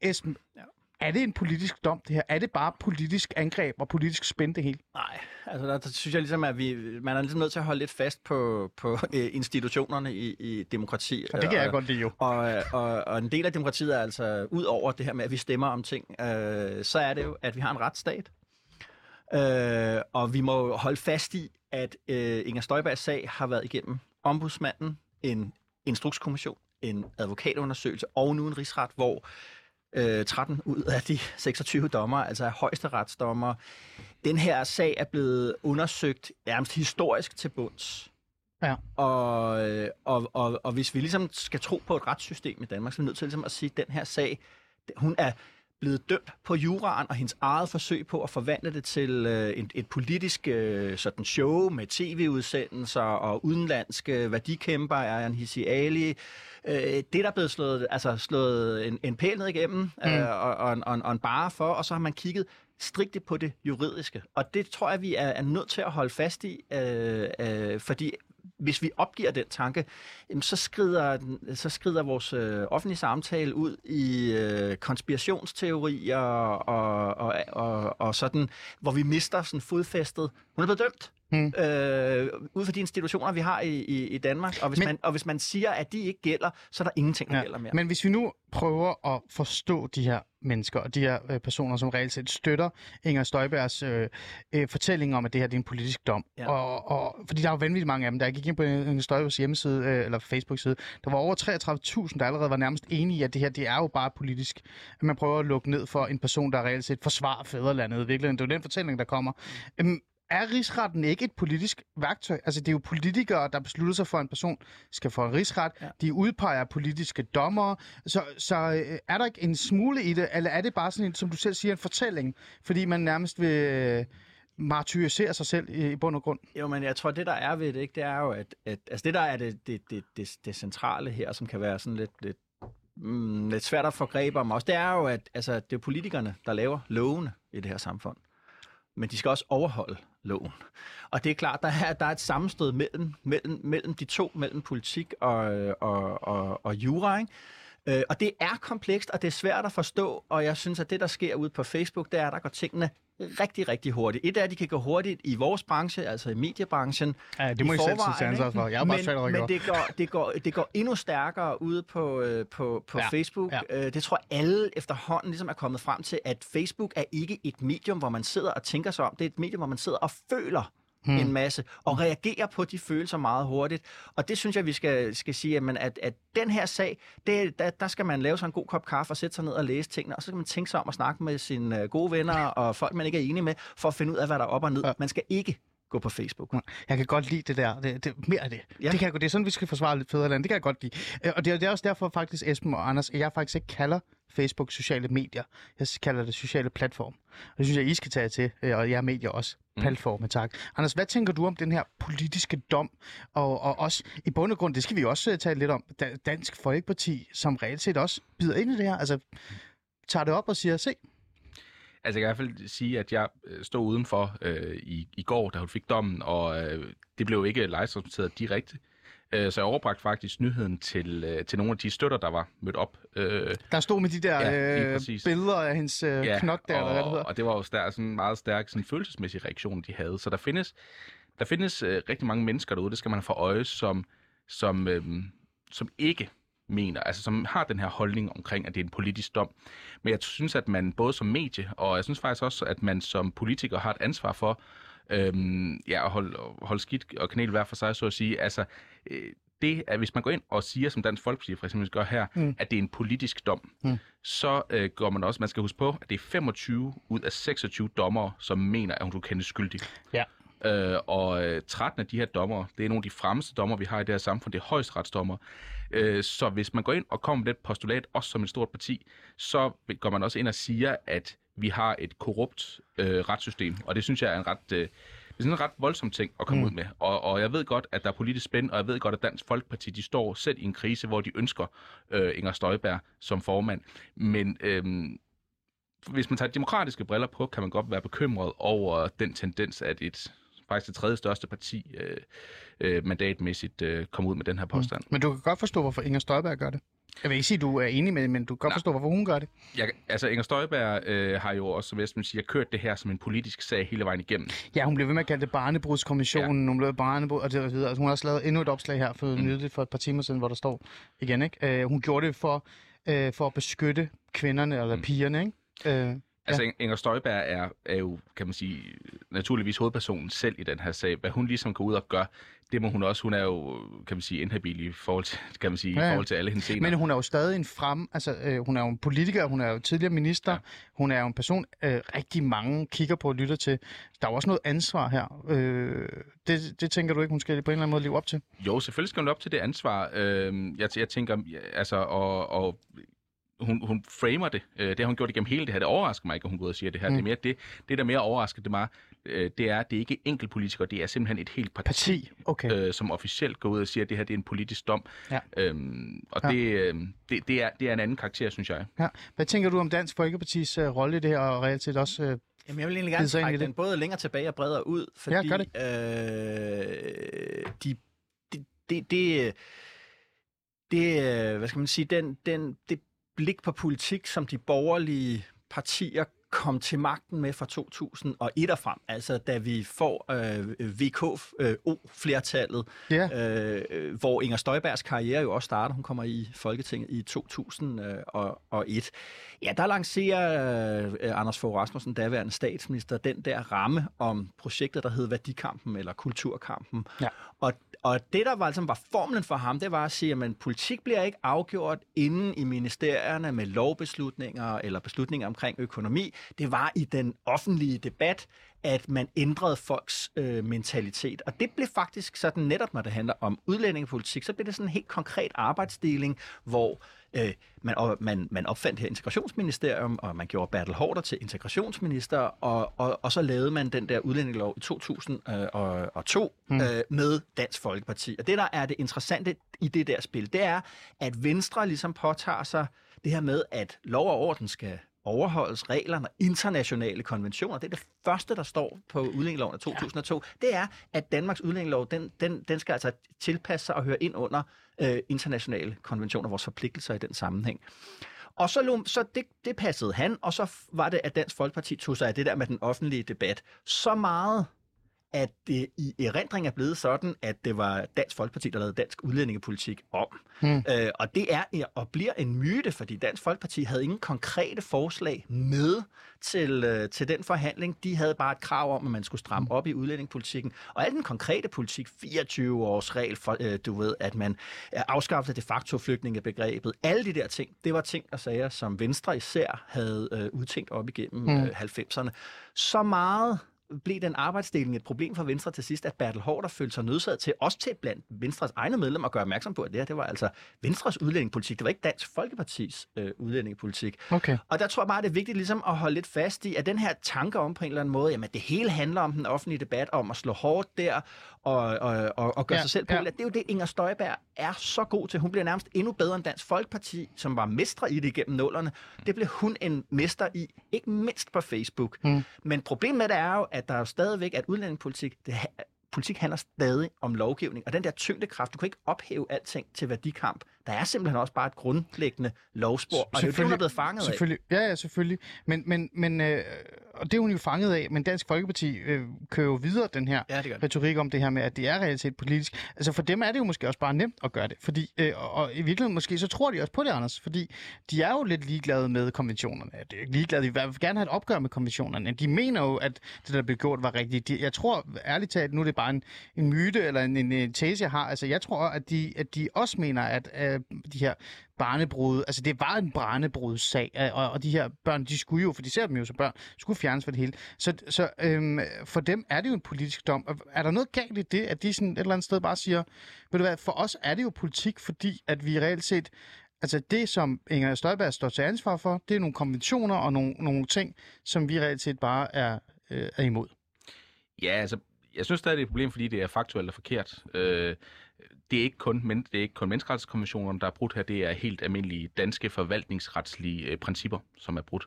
Esben, ja. Er det en politisk dom, det her? Er det bare politisk angreb og politisk spænd, det hele? Nej, altså der, der synes jeg ligesom, at vi, man er ligesom nødt til at holde lidt fast på, på [laughs] øh, institutionerne i, i demokrati. Og det kan og, jeg godt lide jo. Og, og, og en del af demokratiet er altså, ud over det her med, at vi stemmer om ting, øh, så er det jo, at vi har en retsstat. Øh, og vi må holde fast i, at øh, Inger Støjbergs sag har været igennem ombudsmanden, en instrukskommission, en advokatundersøgelse og nu en rigsret, hvor øh, 13 ud af de [laughs] 26 dommer, altså er højesteretsdommer. Den her sag er blevet undersøgt nærmest historisk til bunds. Ja. Og, øh, og, og, og hvis vi ligesom skal tro på et retssystem i Danmark, så er vi nødt til ligesom at sige, at den her sag, hun er blevet dømt på juraen, og hendes eget forsøg på at forvandle det til øh, et, et politisk øh, sådan show med tv-udsendelser og udenlandske værdikæmper, er en Hissi Ali. Øh, det der er blevet slået, altså slået en, en pæl ned igennem, mm. øh, og, og, og, og en bare for, og så har man kigget strikte på det juridiske. Og det tror jeg, vi er, er nødt til at holde fast i, øh, øh, fordi hvis vi opgiver den tanke, så skrider, så skrider vores øh, offentlige samtale ud i øh, konspirationsteorier og, og, og, og sådan, hvor vi mister sådan fodfæstet. Hun er blevet dømt. Hmm. Øh, ud fra de institutioner, vi har i, i, i Danmark. Og hvis, men, man, og hvis man siger, at de ikke gælder, så er der ingenting, der ja, gælder mere. Men hvis vi nu prøver at forstå de her mennesker og de her øh, personer, som reelt set støtter Inger Støjbergs øh, øh, fortælling om, at det her det er en politisk dom. Ja. Og, og, fordi der er jo vanvittigt mange af dem, der gik ind på Inger Støjbergs hjemmeside øh, eller Facebook-side. Der var over 33.000, der allerede var nærmest enige i, at det her det er jo bare politisk. At man prøver at lukke ned for en person, der reelt set forsvarer fædrelandet. Virkelig. Det er jo den fortælling, der kommer. Mm. Øhm, er rigsretten ikke et politisk værktøj? Altså, det er jo politikere, der beslutter sig for, at en person skal få en rigsret. Ja. De udpeger politiske dommere. Så, så øh, er der ikke en smule i det, eller er det bare sådan en, som du selv siger, en fortælling? Fordi man nærmest vil øh, martyrisere sig selv i, i bund og grund. Jo, men jeg tror, det der er ved det, ikke, det er jo, at, at altså det der er det, det, det, det, det centrale her, som kan være sådan lidt, lidt, mm, lidt svært at få greb om også, det er jo, at altså, det er politikerne, der laver lovene i det her samfund men de skal også overholde loven. Og det er klart, der er, der er et sammenstød mellem, mellem, mellem de to, mellem politik og, og, og, og jura. Ikke? Øh, og det er komplekst, og det er svært at forstå, og jeg synes, at det, der sker ude på Facebook, det er, at der går tingene rigtig, rigtig hurtigt. Et af at de kan gå hurtigt i vores branche, altså i mediebranchen. Ja, det må I selv sige ansvar for. Jeg er bare men, men det går, det, går, det går endnu stærkere ude på, øh, på, på ja. Facebook. Ja. Øh, det tror alle efterhånden ligesom er kommet frem til, at Facebook er ikke et medium, hvor man sidder og tænker sig om. Det er et medium, hvor man sidder og føler hmm. en masse, og reagerer på de følelser meget hurtigt. Og det synes jeg, vi skal, skal sige, at, at, at den her sag, det, der, der skal man lave sig en god kop kaffe og sætte sig ned og læse tingene, og så skal man tænke sig om at snakke med sine øh, gode venner og folk, man ikke er enige med, for at finde ud af, hvad der er op og ned. Ja. Man skal ikke gå på Facebook. Jeg kan godt lide det der. Det, det, mere af det. Ja. Det, kan jeg, det er sådan, vi skal forsvare lidt fædreland. Det kan jeg godt lide. Øh, Og det, er- det er også derfor faktisk, Esben og Anders, at jeg faktisk ikke kalder Facebook sociale medier. Jeg kalder det sociale platform. Og det synes jeg, I skal tage til, øh, og jeg medier også. Mm. Platforme, tak. Anders, hvad tænker du om den her politiske dom? Og, og også, i bund og grund, det skal vi også øh, tale lidt om, Da- Dansk Folkeparti, som reelt set også bider ind i det her. Altså, tager det op og siger, se, Altså, jeg kan i hvert fald sige, at jeg øh, stod udenfor øh, i, i går, da hun fik dommen, og øh, det blev ikke live-transmitteret direkte. Øh, så jeg overbragte faktisk nyheden til, øh, til nogle af de støtter, der var mødt op. Øh, der stod med de der Ja, øh, billeder af hendes øh, ja, knot der, og, eller hvad det hedder. og det var jo stær, sådan en meget stærk sådan følelsesmæssig reaktion, de havde. Så der findes, der findes øh, rigtig mange mennesker derude, det skal man have for øje, som, som, øh, som ikke mener, altså som har den her holdning omkring, at det er en politisk dom. Men jeg synes, at man både som medie, og jeg synes faktisk også, at man som politiker har et ansvar for øhm, ja, at holde, holde skidt og kanel hver for sig, så at sige. Altså, øh, det at hvis man går ind og siger, som Dansk Folkeparti for eksempel gør her, mm. at det er en politisk dom, mm. så øh, går man også, man skal huske på, at det er 25 ud af 26 dommere, som mener, at hun kan kendes skyldig. Ja. Øh, og øh, 13 af de her dommer, det er nogle af de fremmeste dommer, vi har i det her samfund, det er højesteretsdommer. Øh, så hvis man går ind og kommer med det postulat, også som et stort parti, så går man også ind og siger, at vi har et korrupt øh, retssystem. Og det synes jeg er en ret... Øh, det er sådan en ret voldsom ting at komme mm. ud med. Og, og jeg ved godt, at der er politisk spænd, og jeg ved godt, at Dansk Folkeparti, de står selv i en krise, hvor de ønsker øh, Inger Støjberg som formand. Men øhm, hvis man tager demokratiske briller på, kan man godt være bekymret over den tendens, at et faktisk det tredje største parti øh, øh, mandatmæssigt øh, kommer ud med den her påstand. Mm. Men du kan godt forstå, hvorfor Inger Støjberg gør det. Jeg vil ikke sige, at du er enig med det, men du kan godt Nej. forstå, hvorfor hun gør det. Jeg, altså Inger Støjberg øh, har jo også, som Esben siger, kørt det her som en politisk sag hele vejen igennem. Ja, hun blev ved med at kalde det barnebrudskommissionen, ja. hun blev barnebrud, og det og videre. Altså, hun har også lavet endnu et opslag her for, mm. for et par timer siden, hvor der står igen, ikke? Uh, hun gjorde det for, uh, for at beskytte kvinderne, eller mm. pigerne, ikke? Uh, Altså ja. Inger Støjberg er, er jo, kan man sige, naturligvis hovedpersonen selv i den her sag. Hvad hun ligesom går ud og gør, det må hun også. Hun er jo, kan man sige, inhabil i forhold til, kan man sige, Ja, i forhold til alle hendes scener. men hun er jo stadig en frem, altså øh, hun er jo en politiker, hun er jo tidligere minister, ja. Hun er jo en person, øh, rigtig mange kigger på og lytter til. Der er jo også noget ansvar her. Øh, det, det tænker du ikke, hun skal på en eller anden måde leve op til? Jo, selvfølgelig skal hun op til det ansvar. Øh, jeg, jeg tænker, altså, og, og hun, hun framer det. Øh, det har hun gjort igennem hele det her. Det overrasker mig ikke, at hun går ud og siger det her. Mm. Det er mere det, det der mere overrasker det mig, øh, det er, at det ikke er enkelt politikere, det er simpelthen et helt parti, Parti, okay. øh, som officielt går ud og siger, at det her det er en politisk dom. Ja. Øhm, og Ja. det, øh, det, det, er, det er en anden karakter, synes jeg. Ja. Hvad tænker du om Dansk Folkepartis øh, rolle i det her, og reelt set også... Øh, Jamen, jeg vil egentlig gerne trække det. den både længere tilbage og bredere ud, fordi gør det. Øh, de, det, det, det, det, øh, hvad skal man sige, den, den, det blik på politik, som de borgerlige partier kom til magten med fra 2001 og frem, altså da vi får øh, VK-flertallet, ja, øh, hvor Inger Støjbergs karriere jo også starter. Hun kommer i Folketinget i 2001. Ja, der lancerer øh, Anders Fogh Rasmussen, daværende statsminister, den der ramme om projektet, der hed Værdikampen eller Kulturkampen. Ja. Og, og det, der var, ligesom, var formlen for ham, det var at sige, at politik bliver ikke afgjort inden i ministerierne med lovbeslutninger eller beslutninger omkring økonomi. Det var i den offentlige debat, at man ændrede folks øh, mentalitet. Og det blev faktisk sådan, netop når det handler om udlændingepolitik, så blev det sådan en helt konkret arbejdsdeling, hvor øh, man, og man, man opfandt her integrationsministerium, og man gjorde Bertel Hårder til integrationsminister, og, og, og så lavede man den der udlændingelov i 2002 mm. øh, med Dansk Folkeparti. Og det, der er det interessante i det der spil, det er, at Venstre ligesom påtager sig det her med, at lov og orden skal overholdes reglerne og internationale konventioner. Det er det første, der står på udlændingeloven af 2002. Ja. Det er, at Danmarks udlændingelov, den, den, den skal altså tilpasse sig og høre ind under øh, internationale konventioner, vores forpligtelser i den sammenhæng. Og så, så det, det passede han, og så var det, at Dansk Folkeparti tog sig af det der med den offentlige debat. Så meget, at det i erindring er blevet sådan, at det var Dansk Folkeparti, der lavede dansk udlændingepolitik om. Hmm. Øh, og det er og bliver en myte, fordi Dansk Folkeparti havde ingen konkrete forslag med til, øh, til den forhandling. De havde bare et krav om, at man skulle stramme op i udlændingepolitikken. Og al den konkrete politik, 24 års regel for, øh, du ved, at man øh, afskaffede de facto flygtningebegrebet, alle de der ting, det var ting og sager, som Venstre især havde øh, udtænkt op igennem Mm. øh, 90'erne. Så meget blev den arbejdsdeling et problem for Venstre til sidst, at Bertel Hårder følte sig nødsaget til, også til blandt Venstres egne medlemmer, at gøre opmærksom på, at det her, det var altså Venstres udlændingepolitik. Det var ikke Dansk Folkepartis øh, udlændingepolitik. Okay. Og der tror jeg bare, det er vigtigt ligesom at holde lidt fast i, at den her tanke om på en eller anden måde, jamen det hele handler om den offentlige debat, om at slå hårdt der og, og, og, og gøre Ja, sig selv på. ja. Det er jo det, Inger Støjberg er så god til. Hun bliver nærmest endnu bedre end Dansk Folkeparti, som var mestre i det igennem nullerne. Det blev hun en mester i, ikke mindst på Facebook. Mm. Men problemet med det er jo, at der er jo stadigvæk, at udlændingepolitik, det, politik handler stadig om lovgivning. Og den der tyngdekraft, du kan ikke ophæve alting til værdikamp. Der er simpelthen også bare et grundlæggende lovspor, og det er jo det, hun er blevet fanget af. Selvfølgelig. Ja, ja, selvfølgelig. Men, men, men øh, og det er hun jo fanget af, men Dansk Folkeparti øh, kører jo videre den her Ja, det retorik om det her med, at det er realitet politisk. Altså for dem er det jo måske også bare nemt at gøre det, fordi, øh, og, i virkeligheden måske så tror de også på det, Anders, fordi de er jo lidt ligeglade med konventionerne. Det er ikke ligeglade, de vil gerne have et opgør med konventionerne. De mener jo, at det, der blev gjort, var rigtigt. De, jeg tror ærligt talt, nu er det bare en, en myte eller en, en, en tese, jeg har. Altså jeg tror, at de, at de også mener, at øh, Øh, de her barnebrud, altså det var en barnebrudssag, øh, og, og de her børn, de skulle jo, for de ser dem jo som børn, skulle fjernes for det hele. Så, så øhm, for dem er det jo en politisk dom. Er der noget galt i det, at de sådan et eller andet sted bare siger, ved du hvad, for os er det jo politik, fordi at vi reelt set, altså det, som Inger Støjberg står til ansvar for, det er nogle konventioner og nogle, nogle ting, som vi reelt set bare er, øh, er imod. Ja, altså, jeg synes stadig, det er et problem, fordi det er faktuelt og forkert. Øh, det er ikke kun, men, det er ikke kun menneskerettighedskonventionerne, der er brudt her. Det er helt almindelige danske forvaltningsretslige øh, principper, som er brudt.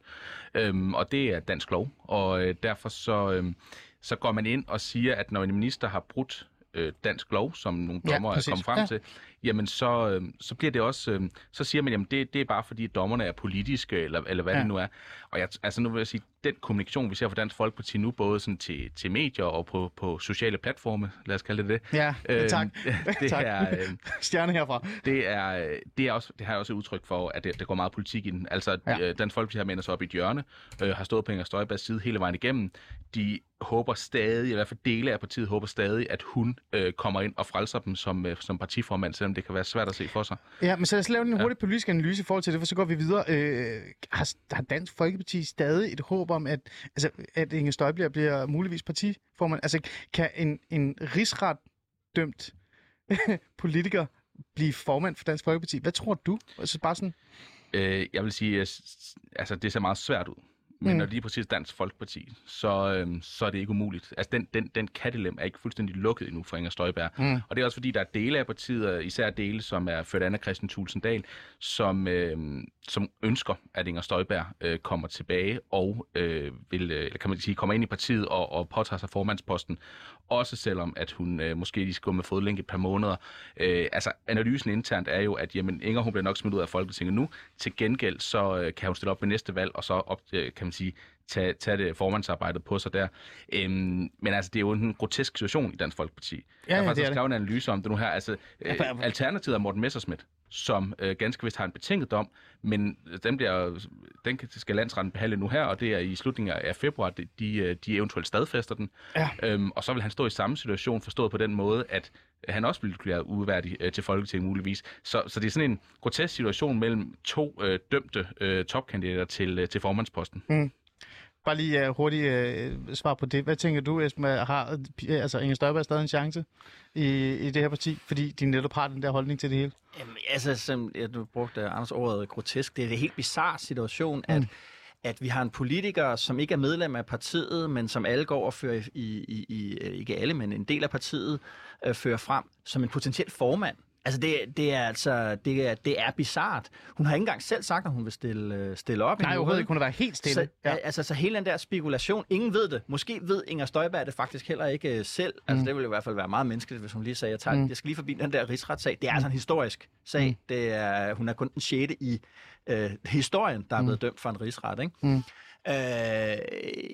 Øhm, og det er dansk lov, og øh, derfor så, øh, så går man ind og siger, at når en minister har brudt øh, dansk lov, som nogle Ja, dommer er præcis. kommet frem Ja. ja. til, jamen så, øh, så bliver det også, øh, så siger man, jamen det, det er bare fordi, dommerne er politiske, eller, eller hvad Ja. det nu er. Og jeg, altså nu vil jeg sige, den kommunikation, vi ser fra Dansk Folkeparti nu, både sådan til, til medier og på, på sociale platforme, lad os kalde det det. Ja, øh, [laughs] tak. [laughs] Det Tak. er, øh, [laughs] Stjerne herfra. det er, det er også, det har jeg også et udtryk for, at det, der går meget politik i den. Altså, Ja. ja. Dansk Folkeparti har menet sig op i et hjørne, øh, har stået på Inger Støjbergs side hele vejen igennem. De håber stadig, i hvert fald dele af partiet håber stadig, at hun øh, kommer ind og frelser dem som, øh, som partiformand, selvom det kan være svært at se for sig. Ja, men så lad os lave en hurtig politisk analyse i forhold til det, for så går vi videre. Øh, har, har Dansk Folkeparti stadig et håb om, at, altså, at Inger Støjberg bliver muligvis partiformand? Altså, kan en, en rigsret dømt [laughs] politiker blive formand for Dansk Folkeparti? Hvad tror du? Altså bare sådan, Øh, jeg vil sige, altså, det ser meget svært ud. Men Mm. når det lige præcis Dansk Folkeparti, så, øhm, så er det ikke umuligt. Altså, den, den, den kattelem er ikke fuldstændig lukket endnu for Inger Støjberg. Mm. Og det er også fordi, der er dele af partiet, især dele, som er ført af Christian Thulsen Dahl, som, øhm, som ønsker, at Inger Støjberg øh, kommer tilbage og øh, vil, øh, eller kan man sige, kommer ind i partiet og, og påtager sig formandsposten. Også selvom, at hun øh, måske lige skal gå med fodlænke et par måneder. Øh, altså, analysen internt er jo, at jamen, Inger hun bliver nok smidt ud af Folketinget nu. Til gengæld, så øh, kan hun stille op ved næste valg, og så op, øh, kan man sige, tage, tage det formandsarbejdet på sig der. Øhm, men altså, det er jo en grotesk situation i Dansk Folkeparti. Ja, jeg har faktisk skrevet en analyse om det nu her. Altså, øh, Ja, for- alternativet er Morten Messerschmidt, som øh, ganske vist har en betinget dom, men den, bliver, den skal landsretten behandle nu her, og det er i slutningen af februar, de, de, øh, de eventuelt stadfæster den. Ja. Øhm, og så vil han stå i samme situation, forstået på den måde, at han også ville blive uværdig øh, til Folketinget muligvis. Så, så det er sådan en grotesk situation mellem to øh, dømte øh, topkandidater til, øh, til formandsposten. bare lige uh, hurtigt uh, svar på det. Hvad tænker du, Esben, har øh, altså, Inger Støjberg stadig en chance i, i det her parti, fordi de netop har den der holdning til det hele? Jamen, altså, som ja, du brugte Anders ordet grotesk, det er en helt bizarre situation, at, at vi har en politiker, som ikke er medlem af partiet, men som alle går og fører i, i, i ikke alle, men en del af partiet, øh, fører frem som en potentiel formand. Altså, det, det er altså, det er, det er bizart. Hun har ikke engang selv sagt, at hun vil stille, øh, stille op. Nej, overhovedet ikke. Hun har været helt stille. Så, ja. altså, så hele den der spekulation, ingen ved det. Måske ved Inger Støjberg det faktisk heller ikke øh, selv. Altså, Mm. det ville i hvert fald være meget menneskeligt, hvis hun lige sagde, jeg, tager, Mm. mm. jeg skal lige forbi den der rigsretssag. Det er altså en historisk sag. Mm. Mm. Det er, hun er kun den sjette i øh, historien, der er blevet dømt for en rigsret. Ikke? Mm. Øh,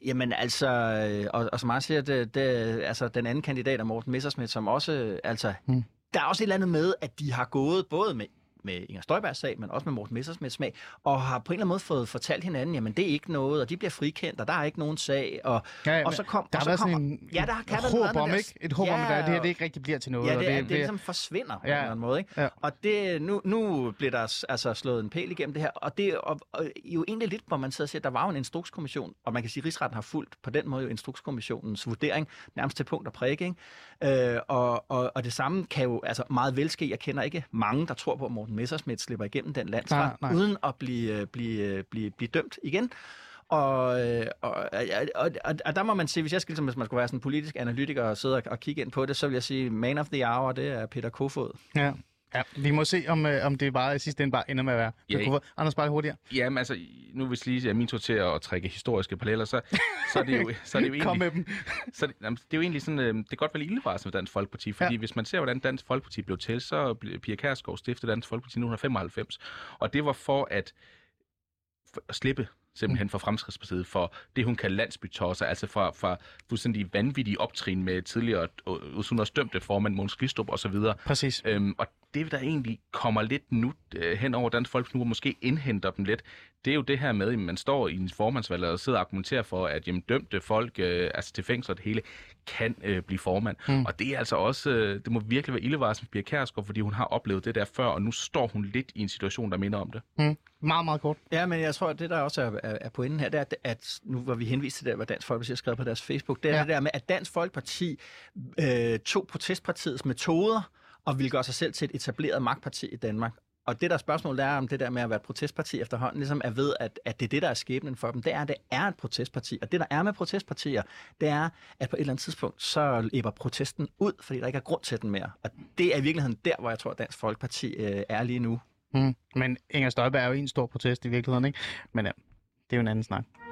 jamen altså, øh, og, og som jeg siger, det, det, altså, den anden kandidat er Morten Messerschmidt, som også, altså, Mm der er også et eller andet med, at de har gået både med med Inger Støjbergs sag, men også med Morten Messersmiths sag, og har på en eller anden måde fået fortalt hinanden, jamen det er ikke noget, og de bliver frikendt, og der er ikke nogen sag, og, Ja, ja, og så kom, der og så været kommer, sådan en, ja, der kan være håb om, ikke? Et håb om, at Ja, det her det ikke rigtig bliver til noget. Ja, og det, det, det, det ligesom forsvinder på Ja. en eller anden måde. Ikke? Ja. Og det, nu, nu bliver der altså slået en pæl igennem det her, og det og, og, jo egentlig lidt, hvor man sidder og siger, at der var jo en instrukskommission, og man kan sige, at rigsretten har fulgt på den måde jo instrukskommissionens vurdering, nærmest til punkt og prik. Ikke? Øh, og, og, og det samme kan jo altså meget vel ske. Jeg kender ikke mange, der tror på, at Morten Messersmith slipper igennem den landsret, Nej, nej. uden at blive, øh, blive, øh, blive, blive dømt igen. Og, øh, og, og, og, og der må man sige, hvis jeg skal, ligesom, hvis man skulle være sådan en politisk analytiker og sidde og, og kigge ind på det, så vil jeg sige, man of the hour, det er Peter Kofod. Ja. Ja. Vi må se, om, øh, om det bare i sidste ende bare ender med at være. Ja, Ja, Anders, bare hurtigere. Jamen altså, nu hvis lige er min tur til at trække historiske paralleller, så, så, er det jo, så er det jo [laughs] Kom egentlig... med dem. Så det, jamen, det er jo egentlig sådan, øh, det kan godt være ildevarsel med Dansk Folkeparti, fordi Ja. hvis man ser, hvordan Dansk Folkeparti blev til, så blev Pia Kærsgaard stiftet Dansk Folkeparti i 1995, og det var for at, for at slippe simpelthen for Fremskridspartiet for det, hun kalder landsbytosser, altså fra, fra fuldstændig vanvittige optrin med tidligere udsunders dømte formand Måns Glistrup videre. Præcis. Øhm, og det, der egentlig kommer lidt nu øh, hen over Dansk Folkeparti nu, og måske indhenter dem lidt, det er jo det her med, at man står i en formandsvalg og sidder og argumenterer for, at jamen, dømte folk, øh, altså til fængsel og det hele, kan øh, blive formand. Mm. Og det er altså også, øh, det må virkelig være ildevarsel for Pia Kjærsgaard, fordi hun har oplevet det der før, og nu står hun lidt i en situation, der minder om det. Mm. Meget, meget kort. Ja, men jeg tror, at det der også er, er, er pointen her, det er, at, at nu var vi henvist til det, hvad Dansk Folkeparti har skrevet på deres Facebook, det er ja. det der med, at Dansk Folkeparti øh, tog protestpartiets metoder og ville gøre sig selv til et etableret magtparti i Danmark. Og det der spørgsmål er, om det der med at være et protestparti efterhånden, ligesom er ved, at, at det er det, der er skæbnen for dem, det er, at det er et protestparti. Og det, der er med protestpartier, det er, at på et eller andet tidspunkt, så æber protesten ud, fordi der ikke er grund til den mere. Og det er i virkeligheden der, hvor jeg tror, at Dansk Folkeparti øh, er lige nu. Mm. Men Inger Støjberg er jo en stor protest i virkeligheden, ikke? Men ja, det er jo en anden snak.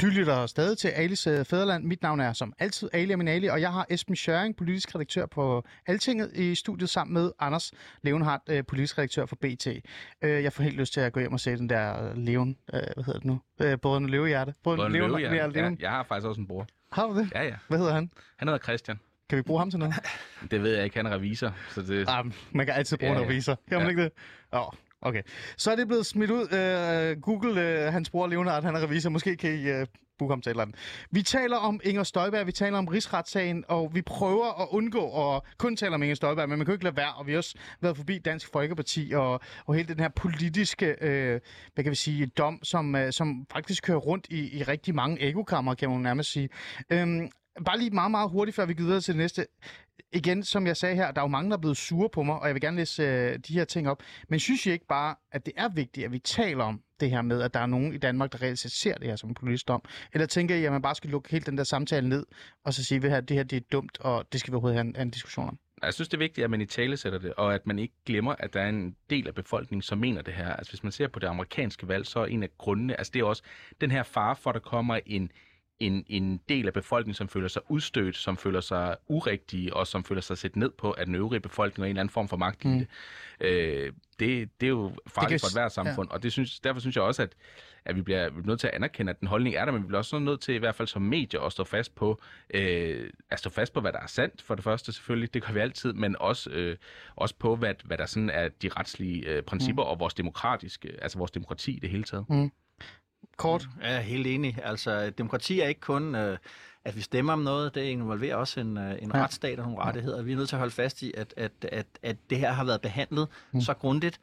Du lytter stadig til Alis øh, Fæderland. Mit navn er som altid Ali Aminali, og jeg har Esben Schøring, politisk redaktør på Altinget, i studiet sammen med Anders Levenhardt, øh, politisk redaktør for BT. Øh, Jeg får helt lyst til at gå hjem og se den der øh, Leven, øh, hvad hedder det nu? Øh, Brødrene Løvehjerte. Både en løve, ja. Leven. Jeg har faktisk også en bror. Har du det? Ja, ja. Hvad hedder han? Han hedder Christian. Kan vi bruge ham til noget? [laughs] Det ved jeg ikke, han er revisor. Så det, Ah, man kan altid bruge ja, ja. en revisor. Kan man Ja. ikke det? Åh, okay. Så er det blevet smidt ud. Uh, Google, øh, uh, hans bror Leonard, han er revisor. Måske kan I uh, booke ham til et eller andet. Vi taler om Inger Støjberg, vi taler om rigsretssagen, og vi prøver at undgå at kun tale om Inger Støjberg, men man kan jo ikke lade være, og vi har også været forbi Dansk Folkeparti og, og hele den her politiske, øh, hvad kan vi sige, dom, som, øh, som faktisk kører rundt i, i rigtig mange ekokammer, kan man nærmest sige. Øhm, bare lige meget, meget hurtigt, før vi går videre til det næste igen, som jeg sagde her, der er jo mange, der er blevet sure på mig, og jeg vil gerne læse øh, de her ting op. Men synes I ikke bare, at det er vigtigt, at vi taler om det her med, at der er nogen i Danmark, der reelt ser det her som en politisk dom? Eller tænker I, at man bare skal lukke hele den der samtale ned, og så sige, at det her det er dumt, og det skal vi overhovedet have en, en diskussion om? Jeg synes, det er vigtigt, at man i tale sætter det, og at man ikke glemmer, at der er en del af befolkningen, som mener det her. Altså hvis man ser på det amerikanske valg, så er en af grundene, altså det er også den her fare for, at der kommer en, en, en del af befolkningen, som føler sig udstødt, som føler sig urigtige, og som føler sig set ned på af den øvrige befolkning og en eller anden form for magt i Mm. det. Øh, det. Det er jo farligt kan for et hvert samfund, og det synes, derfor synes jeg også, at, at vi bliver, vi nødt til at anerkende, at den holdning er der, men vi bliver også nødt til, i hvert fald som medier, at stå fast på, øh, at stå fast på, hvad der er sandt, for det første selvfølgelig, det gør vi altid, men også, øh, også på, hvad, hvad der sådan er de retslige øh, principper mm. og vores demokratiske, altså vores demokrati i det hele taget. Kort. Jeg er helt enig. Altså, demokrati er ikke kun, øh, at vi stemmer om noget. Det involverer også en, øh, en Ja. ja. retsstat og nogle rettigheder. Vi er nødt til at holde fast i, at, at, at, at det her har været behandlet mm. så grundigt,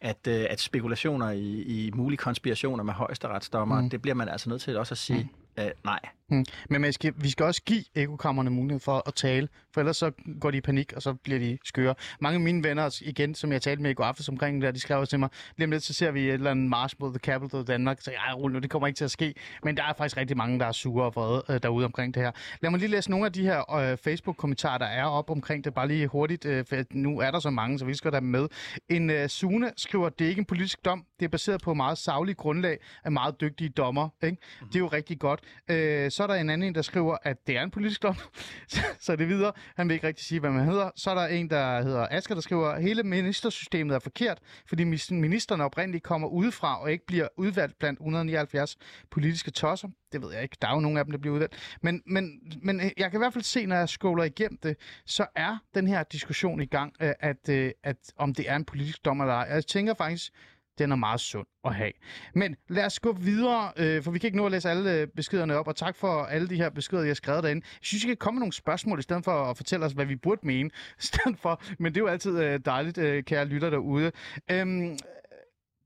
at, øh, at spekulationer i, i mulige konspirationer med højesteretsdommer, mm. det bliver man altså nødt til også at sige, mm. øh, nej. Mm. Men man skal, vi skal også give ekokammerne mulighed for at tale, for ellers så går de i panik, og så bliver de skøre. Mange af mine venner, igen, som jeg talte med i går aftes omkring der, de skrev også til mig, lige om lidt, så ser vi et eller andet march mod the capital i Danmark, så jeg rulle nu, det kommer ikke til at ske. Men der er faktisk rigtig mange, der er sure og vrede øh, derude omkring det her. Lad mig lige læse nogle af de her øh, Facebook-kommentarer, der er op omkring det, bare lige hurtigt, øh, for nu er der så mange, så vi skal have med. En øh, Sune skriver, det er ikke en politisk dom, det er baseret på meget savlig grundlag af meget dygtige dommer. Ikke? Det er jo rigtig godt. Godt. Øh, så er der en anden, der skriver, at det er en politisk dom. [laughs] så, det videre. Han vil ikke rigtig sige, hvad man hedder. Så er der en, der hedder Asger, der skriver, at hele ministersystemet er forkert, fordi ministerne oprindeligt kommer udefra og ikke bliver udvalgt blandt 179 politiske tosser. Det ved jeg ikke. Der er jo nogle af dem, der bliver udvalgt. Men, men, men øh, jeg kan i hvert fald se, når jeg scroller igennem det, så er den her diskussion i gang, øh, at, at, at om det er en politisk dom eller ej. Jeg tænker faktisk, den er meget sund at have. Men lad os gå videre, øh, for vi kan ikke nå at læse alle øh, beskederne op, og tak for alle de her beskeder, jeg har skrevet derinde. Jeg synes, I kan komme med nogle spørgsmål, i stedet for at fortælle os, hvad vi burde mene, [laughs] i stedet for, men det er jo altid øh, dejligt, øh, kære lytter derude. Øhm,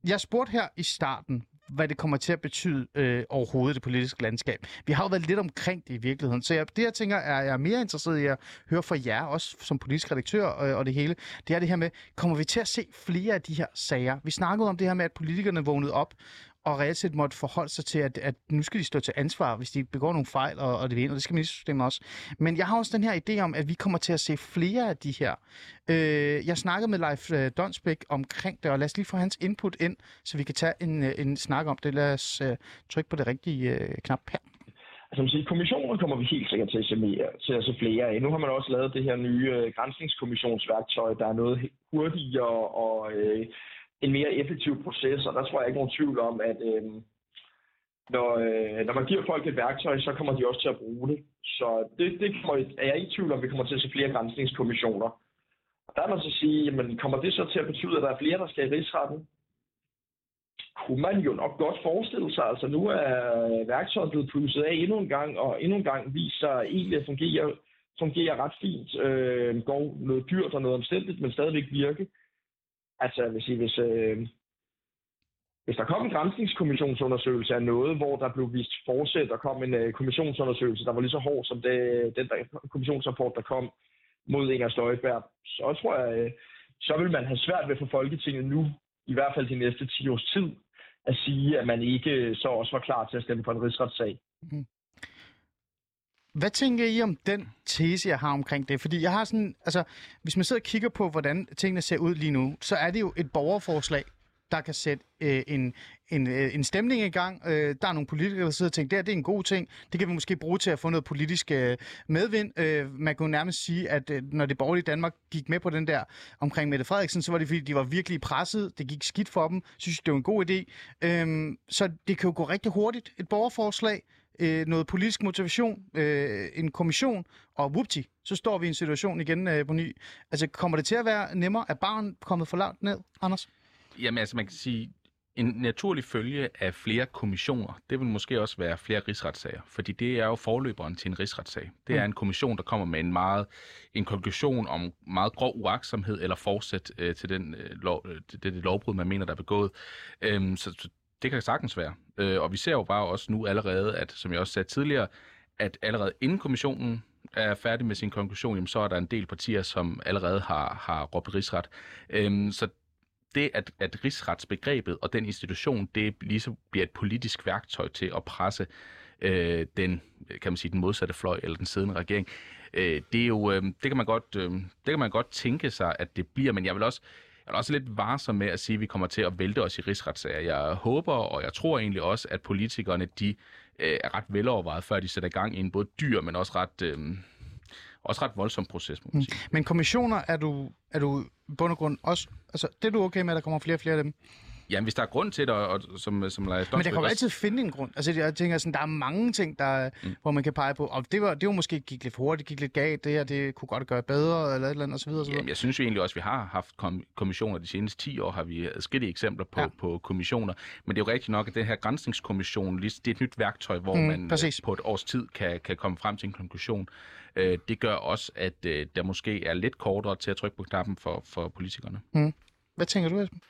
jeg spurgte her i starten, hvad det kommer til at betyde øh, overhovedet det politiske landskab. Vi har jo været lidt omkring det i virkeligheden, så jeg, det jeg tænker, er jeg er mere interesseret i at høre fra jer, også som politisk redaktør øh, og det hele, det er det her med, kommer vi til at se flere af de her sager? Vi snakkede om det her med, at politikerne vågnede op og reelt set måtte forholde sig til, at, at nu skal de stå til ansvar, hvis de begår nogle fejl, og, og det vil og det skal ministersystemet også. Men jeg har også den her idé om, at vi kommer til at se flere af de her. Øh, jeg snakkede med Leif øh, Donsbæk omkring det, og lad os lige få hans input ind, så vi kan tage en, øh, en snak om det. Lad os øh, trykke på det rigtige øh, knap her. Altså, man siger, kommissionen kommer vi helt sikkert til at se, mere, til at se flere af. Nu har man også lavet det her nye øh, grænsningskommissionsværktøj, der er noget hurtigere og øh, en mere effektiv proces, og der tror jeg ikke nogen tvivl om, at øh, når, øh, når man giver folk et værktøj, så kommer de også til at bruge det. Så det, det kommer, er jeg ikke tvivl om, at vi kommer til at se flere grænsningskommissioner. Og der må man så sige, jamen, kommer det så til at betyde, at der er flere, der skal i rigsretten? Kunne man jo nok godt forestille sig. Altså nu er værktøjet blevet plusset af endnu en gang, og endnu en gang viser egentlig at fungere, fungerer ret fint. Øh, går noget dyrt og noget omstændigt, men stadigvæk virke. Altså, jeg vil sige, hvis, øh, hvis der kom en grænsningskommissionsundersøgelse af noget, hvor der blev vist forsæt, og kom en øh, kommissionsundersøgelse, der var lige så hård som det, den der kommissionsrapport, der kom mod Inger Støjberg, så tror jeg, øh, så vil man have svært ved for Folketinget nu, i hvert fald de næste 10 års tid, at sige, at man ikke så også var klar til at stemme for en rigsretssag. Mm. Hvad tænker I om den tese, jeg har omkring det? Fordi jeg har sådan, altså, hvis man sidder og kigger på, hvordan tingene ser ud lige nu, så er det jo et borgerforslag, der kan sætte øh, en, en, øh, en stemning i gang. Øh, der er nogle politikere, der sidder og tænker, det, det er en god ting. Det kan vi måske bruge til at få noget politisk øh, medvind. Øh, man kunne nærmest sige, at øh, når det borgerlige Danmark gik med på den der omkring Mette Frederiksen, så var det fordi, de var virkelig presset. Det gik skidt for dem. Synes, det var en god idé. Øh, så det kan jo gå rigtig hurtigt. Et borgerforslag, øh, noget politisk motivation, øh, en kommission, og whoopty, så står vi i en situation igen øh, på ny. Altså, kommer det til at være nemmere? Er barn kommet for langt ned, Anders? Jamen, altså, man kan sige, en naturlig følge af flere kommissioner, det vil måske også være flere rigsretssager, fordi det er jo forløberen til en rigsretssag. Det er mm. en kommission, der kommer med en meget en konklusion om meget grov uaksomhed eller forsæt øh, til den øh, lov, øh, det, det lovbrud, man mener, der er begået. Øhm, så, så det kan sagtens være. Øh, og vi ser jo bare også nu allerede, at som jeg også sagde tidligere, at allerede inden kommissionen er færdig med sin konklusion, jamen, så er der en del partier, som allerede har, har råbt rigsret. Øhm, så det, at, at rigsretsbegrebet og den institution, det ligesom bliver et politisk værktøj til at presse øh, den, kan man sige, den modsatte fløj eller den siddende regering, øh, det er jo, øh, det kan man godt, øh, det kan man godt tænke sig, at det bliver, men jeg vil også, jeg er også lidt varsom med at sige, at vi kommer til at vælte os i rigsretssager. Jeg håber, og jeg tror egentlig også, at politikerne de øh, er ret velovervejet, før de sætter i gang i en både dyr, men også ret, øh, også ret voldsom proces, må man mm. sige. Men kommissioner, er du, er du bund og grund også... Altså, det er du okay med, at der kommer flere og flere af dem? Jamen, hvis der er grund til det, og, som, som Leif Men der kan jo altid finde en grund. Altså, jeg tænker sådan, der er mange ting, der, mm. hvor man kan pege på, og det var, det var måske gik lidt for hurtigt, gik lidt galt, det her, det kunne godt gøre bedre, eller et eller andet, osv. osv. Jamen, jeg synes jo egentlig også, at vi har haft kom- kommissioner de seneste 10 år, har vi adskillige eksempler på, ja. på kommissioner. Men det er jo rigtigt nok, at det her grænsningskommission, det er et nyt værktøj, hvor mm, man præcis. på et års tid kan, kan komme frem til en konklusion. Øh, det gør også, at øh, der måske er lidt kortere til at trykke på knappen for, for politikerne. Mm. Hvad tænker du, Esben?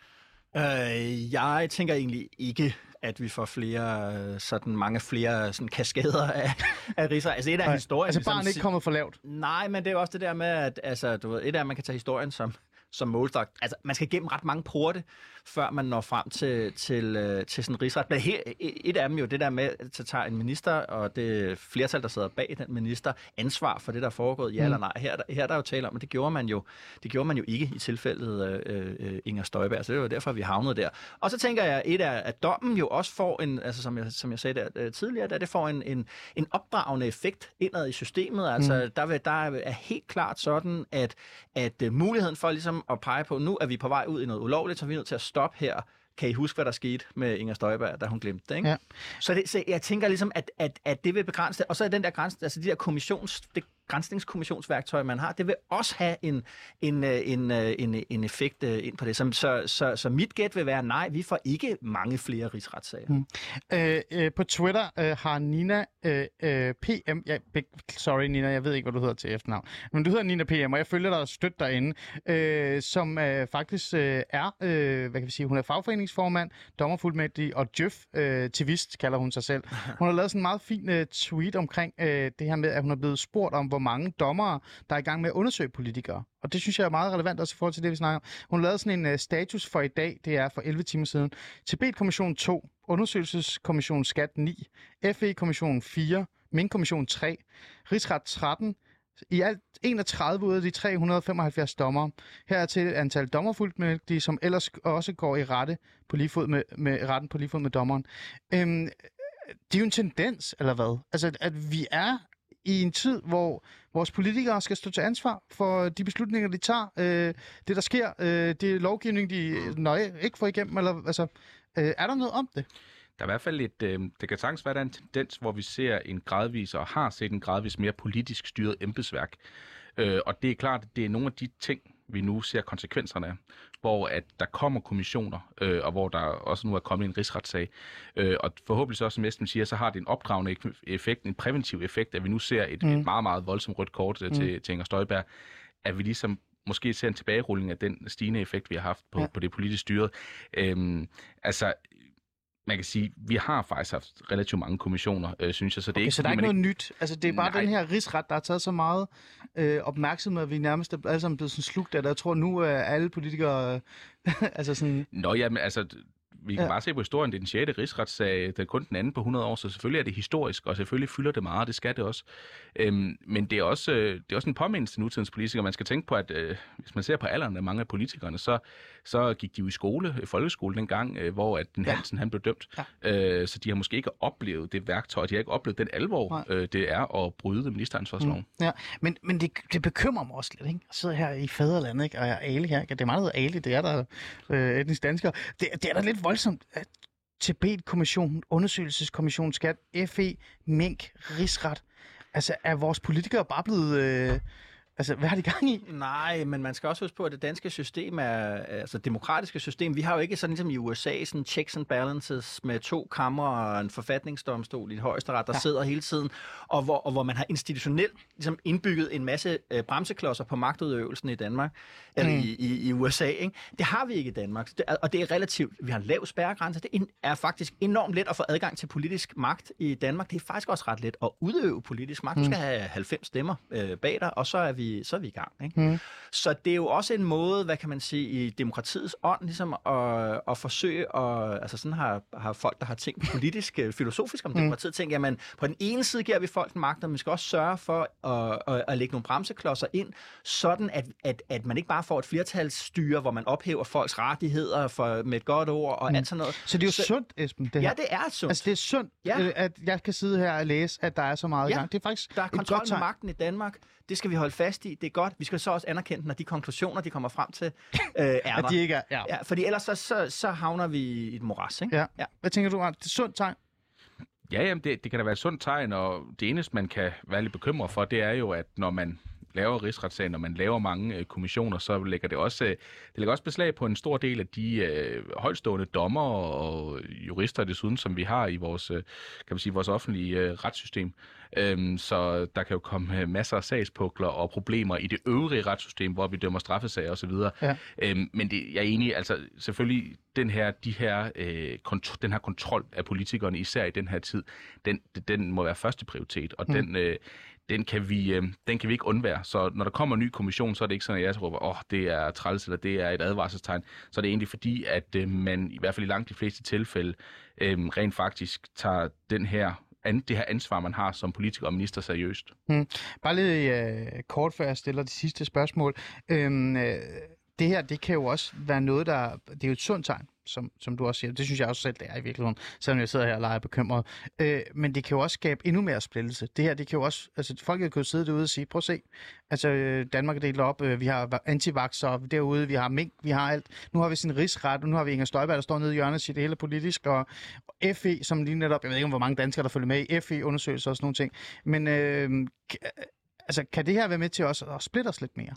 Øh, jeg tænker egentlig ikke, at vi får flere, øh, sådan mange flere sådan kaskader [laughs] af, af riser. Altså et af historien... Altså barn er ikke kommet for lavt? Nej, men det er jo også det der med, at altså, du ved, et af, at man kan tage historien som, som målstok. Altså, man skal igennem ret mange porte, før man når frem til, til, øh, til sådan en rigsret. Men her, et af dem jo det der med, at tager en minister, og det flertal, der sidder bag den minister, ansvar for det, der er foregået, ja mm. eller nej. Her, her er der jo tale om, at det gjorde man jo, det gjorde man jo ikke i tilfældet øh, øh, Inger Støjberg, så det var derfor, vi havnede der. Og så tænker jeg, et af, at dommen jo også får en, altså som jeg, som jeg sagde der øh, tidligere, at det får en, en, en opdragende effekt indad i systemet. Altså, mm. der, vil, der er helt klart sådan, at, at uh, muligheden for ligesom at pege på, nu er vi på vej ud i noget ulovligt, så vi er nødt til at stoppe her. Kan I huske, hvad der skete med Inger Støjberg, da hun glemte det? Ikke? Ja. Så, det, så jeg tænker ligesom, at, at, at det vil begrænse det. Og så er den der grænse, altså de der kommissions, det grænsningskommissionsværktøj, man har, det vil også have en, en, øh, en, øh, en, øh, en effekt ind på det. Så, så, så, så mit gæt vil være, nej, vi får ikke mange flere rigsretssager. Mm. Øh, øh, på Twitter øh, har Nina øh, øh, PM, ja, sorry Nina, jeg ved ikke, hvad du hedder til efternavn, men du hedder Nina PM, og jeg følger dig støtter derinde, øh, som øh, faktisk øh, er, øh, hvad kan vi sige, hun er fagforeningsformand, dommerfuldmægtig og Jøf øh, tivist, kalder hun sig selv. Hun har lavet sådan en meget fin øh, tweet omkring øh, det her med, at hun er blevet spurgt om, hvor mange dommere, der er i gang med at undersøge politikere. Og det synes jeg er meget relevant også i forhold til det, vi snakker om. Hun lavede sådan en uh, status for i dag, det er for 11 timer siden. Tibet-kommission 2, Undersøgelseskommission Skat 9, FE-kommission 4, Mink-kommission 3, Rigsret 13, i alt 31 ud af de 375 dommer. Her er til et antal dommerfuldmægtige, som ellers også går i rette på lige fod med, med retten på lige fod med dommeren. Øhm, det er jo en tendens, eller hvad? Altså, at vi er i en tid, hvor vores politikere skal stå til ansvar for de beslutninger, de tager. Øh, det, der sker, øh, det lovgivning, de nøje ikke får igennem. Eller, altså, øh, er der noget om det? Der er i hvert fald et, øh, det kan sagtens være, der er en tendens, hvor vi ser en gradvis, og har set en gradvis mere politisk styret embedsværk. Øh, og det er klart, at det er nogle af de ting, vi nu ser konsekvenserne af, hvor at der kommer kommissioner, øh, og hvor der også nu er kommet en rigsretssag. Øh, og forhåbentlig så, som Esben siger, så har det en opdragende effekt, en præventiv effekt, at vi nu ser et, mm. et meget, meget voldsomt rødt kort øh, til, mm. til Inger Støjberg, at vi ligesom måske ser en tilbagerulling af den stigende effekt, vi har haft på, ja. på det politiske styret. Øhm, altså, man kan sige, vi har faktisk haft relativt mange kommissioner, øh, synes jeg. Så, det er okay, ikke, så der er ikke noget ikke... nyt? Altså, det er bare Nej. den her rigsret, der har taget så meget øh, opmærksomhed, at vi nærmest er alle sammen blevet sådan slugt af det. Jeg tror, nu er alle politikere... [laughs] altså sådan... Nå, jamen, altså, vi kan ja. bare se på historien, det er den 6. rigsretssag, det er kun den anden på 100 år, så selvfølgelig er det historisk, og selvfølgelig fylder det meget, det skal det også. Øhm, men det er, også, øh, det er også en påmindelse til nutidens politikere. Man skal tænke på, at øh, hvis man ser på alderen af mange af politikerne, så, så gik de jo i skole, i folkeskole dengang, øh, hvor at den ja. Hansen han blev dømt. Ja. Øh, så de har måske ikke oplevet det værktøj, de har ikke oplevet den alvor, øh, det er at bryde ministeransvarsloven. Mm. Ja, men, men det, det bekymrer mig også lidt, ikke? Jeg sidder her i fædrelandet, ikke? og jeg er Ali her. Det er meget Ali, det er der øh, etnisk danskere. Det, det er da lidt voldsomt. Tibet-kommission, undersøgelseskommission, skat, FE, Mink, Rigsret. Altså, er vores politikere bare blevet... Øh, Altså, hvad har de gang i? Nej, men man skal også huske på, at det danske system er, altså demokratiske system, vi har jo ikke sådan ligesom i USA, sådan checks and balances med to kammer og en forfatningsdomstol i et højesteret, der ja. sidder hele tiden, og hvor, og hvor man har institutionelt ligesom indbygget en masse øh, bremseklodser på magtudøvelsen i Danmark, mm. eller i, i, i USA. Ikke? Det har vi ikke i Danmark, det, og det er relativt, vi har en lav spærregrænse, det er faktisk enormt let at få adgang til politisk magt i Danmark. Det er faktisk også ret let at udøve politisk magt. Mm. Du skal have 90 stemmer øh, bag dig, og så er vi vi, så er vi i gang. Ikke? Mm. Så det er jo også en måde, hvad kan man sige, i demokratiets ånd, ligesom at, at forsøge at, altså sådan har, har folk, der har tænkt politisk, øh, filosofisk om mm. demokratiet, tænkt, jamen på den ene side giver vi folk magt, men vi skal også sørge for at, at, at lægge nogle bremseklodser ind, sådan at, at, at man ikke bare får et flertalsstyre, hvor man ophæver folks rettigheder for, med et godt ord og mm. alt sådan noget. Så det er jo så, sundt, Esben, det her? Ja, det er sundt. Altså det er sundt, ja. Øh, at jeg kan sidde her og læse, at der er så meget ja. i gang. Det er faktisk der er kontrol med magten i Danmark. Det skal vi holde fast i. Det er godt. Vi skal så også anerkende, når de konklusioner, de kommer frem til, øh, er at de ikke er, ja. ja. Fordi ellers så, så, så havner vi i et moras, ikke? Ja. ja. Hvad tænker du, Det er sundt tegn? Ja, jamen det, det kan da være et sundt tegn, og det eneste, man kan være lidt bekymret for, det er jo, at når man laver rigsretssagen, når man laver mange øh, kommissioner, så lægger det også, øh, det lægger også beslag på en stor del af de øh, højtstående dommer og jurister desuden, som vi har i vores, øh, kan man sige, vores offentlige øh, retssystem. Øhm, så der kan jo komme øh, masser af sagspukler og problemer i det øvrige retssystem, hvor vi dømmer straffesager osv. Ja. Øhm, men det, jeg er enig, altså selvfølgelig den her, de her, øh, kont- den her kontrol af politikerne, især i den her tid, den, den må være første prioritet, og mm. den, øh, den kan, vi, øh, den kan vi ikke undvære. Så når der kommer en ny kommission, så er det ikke sådan, at jeg råber, åh, oh, det er træls, eller det er et advarselstegn. Så er det egentlig fordi, at øh, man i hvert fald i langt de fleste tilfælde øh, rent faktisk tager den her an, det her ansvar, man har som politiker og minister seriøst. Hmm. Bare lige øh, kort, før jeg stiller det sidste spørgsmål. Øhm, øh, det her, det kan jo også være noget, der... Det er jo et sundt tegn, som, som du også siger. Det synes jeg også selv, det er i virkeligheden, selvom jeg sidder her og leger bekymret. Øh, men det kan jo også skabe endnu mere splittelse. Det her, det kan jo også... Altså, folk kan jo sidde derude og sige, prøv at se, altså, Danmark er delt op, øh, vi har antivakser derude, vi har mink, vi har alt. Nu har vi sin rigsret, og nu har vi Inger Støjberg, der står nede i hjørnet og siger det hele politisk, og FE, som lige netop, jeg ved ikke, hvor mange danskere, der følger med i FE-undersøgelser og sådan nogle ting. Men øh, altså, kan det her være med til også at splitte os lidt mere?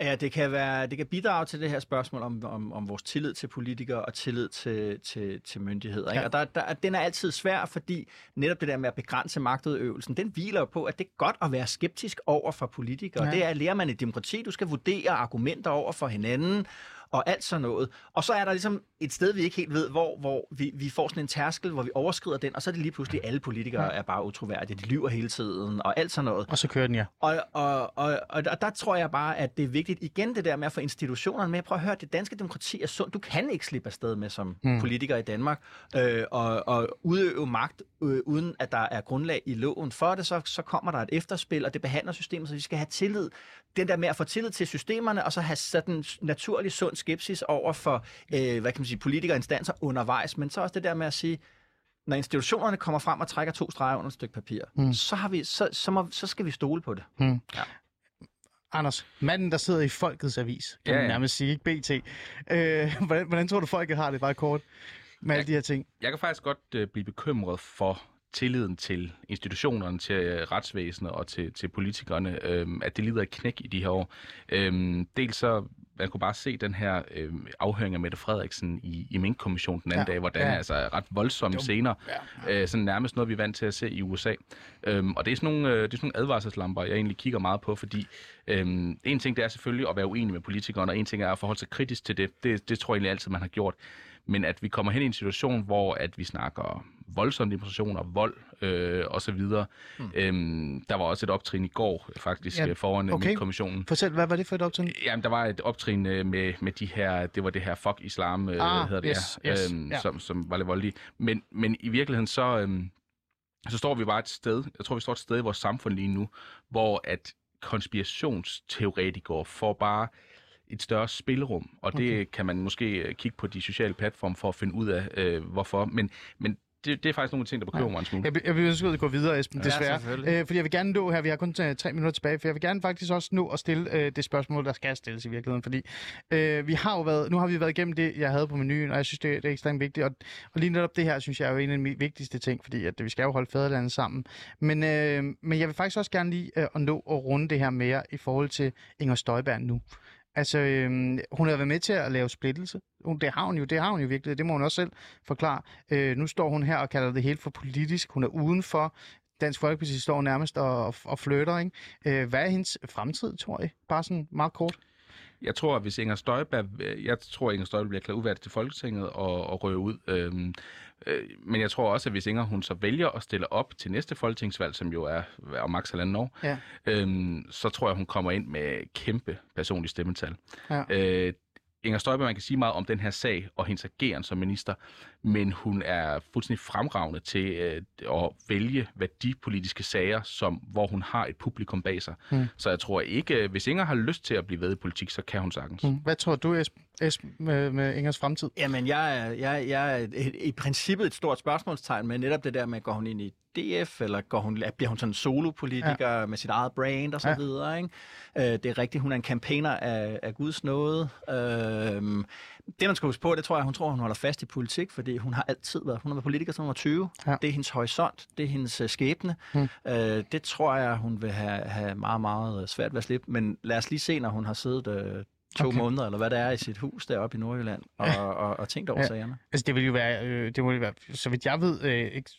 Ja, det kan, være, det kan bidrage til det her spørgsmål om, om, om vores tillid til politikere og tillid til, til, til myndigheder. Ikke? Ja. Og der, der, den er altid svær, fordi netop det der med at begrænse magtudøvelsen, den hviler jo på, at det er godt at være skeptisk over for politikere. Ja. Det er, lærer man i demokrati. Du skal vurdere argumenter over for hinanden, og alt sådan noget. Og så er der ligesom et sted, vi ikke helt ved, hvor, hvor vi, vi får sådan en tærskel, hvor vi overskrider den, og så er det lige pludselig, alle politikere ja. er bare utroværdige. De lyver hele tiden, og alt sådan noget. Og så kører den, ja. Og, og, og, og der, der tror jeg bare, at det er vigtigt, igen det der med at få institutionerne med. Prøv at høre, det danske demokrati er sundt. Du kan ikke slippe afsted med som hmm. politiker i Danmark, øh, og, og udøve magt, øh, uden at der er grundlag i loven for det, så, så kommer der et efterspil, og det behandler systemet, så vi skal have tillid. Den der med at få tillid til systemerne, og så have sådan naturlig sund skepsis over for, øh, hvad kan man sige, politikere og instanser undervejs, men så også det der med at sige, når institutionerne kommer frem og trækker to streger under et stykke papir, mm. så, har vi, så, så, må, så skal vi stole på det. Mm. Ja. Anders, manden, der sidder i Folkets Avis, kan ja, ja. man nærmest sige, ikke BT. Øh, [laughs] hvordan, hvordan tror du, folket har det bare kort med jeg, alle de her ting? Jeg kan faktisk godt øh, blive bekymret for tilliden til institutionerne, til øh, retsvæsenet og til, til politikerne, øh, at det lider et knæk i de her år. Øh, dels så man kunne bare se den her øh, afhøring af Mette Frederiksen i, i Mink-kommissionen den anden ja, dag, hvor den ja. er altså ret voldsomme Dum. scener. Ja, ja. Øh, sådan nærmest noget, vi er vant til at se i USA. Øhm, og det er, sådan nogle, øh, det er sådan nogle advarselslamper, jeg egentlig kigger meget på, fordi øh, en ting det er selvfølgelig at være uenig med politikerne, og en ting er at forholde sig kritisk til det. Det, det tror jeg egentlig altid, man har gjort. Men at vi kommer hen i en situation, hvor at vi snakker voldsomme demonstrationer, vold øh, og så videre. Hmm. Øhm, der var også et optrin i går faktisk ja, foran øh, okay. kommissionen. Fortæl, hvad var det for et optrin? Jamen, der var et optrin øh, med, med de her, det var det her fuck islam, øh, ah, hedder det yes, her, yes, øhm, ja. som, som var lidt voldelige. Men, men i virkeligheden så, øhm, så står vi bare et sted, jeg tror vi står et sted i vores samfund lige nu, hvor at konspirationsteoretikere får bare et større spilrum, og det okay. kan man måske øh, kigge på de sociale platforme for at finde ud af, øh, hvorfor. Men, men det, det er faktisk nogle ting, der bekymrer ja. mig en smule. Jeg, jeg vil ønske at gå videre, Esben, desværre. Ja, øh, fordi jeg vil gerne nå her, vi har kun tre minutter tilbage, for jeg vil gerne faktisk også nå at stille øh, det spørgsmål, der skal stilles i virkeligheden. Fordi øh, vi har jo været, nu har vi været igennem det, jeg havde på menuen, og jeg synes, det, det er ekstremt vigtigt. Og, og lige netop det her, synes jeg er jo en af de vigtigste ting, fordi at, vi skal jo holde fædrelandet sammen. Men, øh, men jeg vil faktisk også gerne lige øh, at nå at runde det her mere i forhold til Inger Støjberg nu. Altså, øhm, hun har været med til at lave splittelse. Det har hun jo, det har hun jo virkelig. Det må hun også selv forklare. Øh, nu står hun her og kalder det helt for politisk. Hun er udenfor. Dansk Folkeparti står nærmest og, og, og flytter, ikke? Øh, hvad er hendes fremtid, tror I? Bare sådan meget kort. Jeg tror, at hvis Inger Støjberg, jeg tror, Inger Støjberg bliver klar uværdigt til Folketinget og, og røve ud. Øhm, øh, men jeg tror også, at hvis Inger hun så vælger at stille op til næste folketingsvalg, som jo er om maks halvanden år, ja. øhm, så tror jeg, hun kommer ind med kæmpe personlige stemmetal. Ja. Øh, Inger Støjberg, man kan sige meget om den her sag og hendes ageren som minister, men hun er fuldstændig fremragende til øh, at vælge værdipolitiske sager, som, hvor hun har et publikum bag sig. Mm. Så jeg tror ikke, øh, hvis Inger har lyst til at blive ved i politik, så kan hun sagtens. Mm. Hvad tror du, Esben, Esben med, med Ingers fremtid? Jamen, jeg er, jeg, jeg er i princippet et stort spørgsmålstegn med netop det der med, går hun ind i DF, eller går hun, bliver hun sådan en solopolitiker ja. med sit eget brand og så ja. videre. Ikke? Øh, det er rigtigt, hun er en campaigner af, af Guds nåde. Øh, det, man skal huske på, det tror jeg, hun tror, hun holder fast i politik, fordi hun har altid været, hun har været politiker siden hun var 20. Ja. Det er hendes horisont, det er hendes uh, skæbne. Mm. Uh, det tror jeg, hun vil have, have meget, meget svært ved at slippe. Men lad os lige se, når hun har siddet uh, to okay. måneder, eller hvad det er i sit hus deroppe i Nordjylland, og, ja. og, og, og tænkt over ja. sagerne. Altså det vil jo være, øh, det må jo være, så vidt jeg ved, øh, ikke,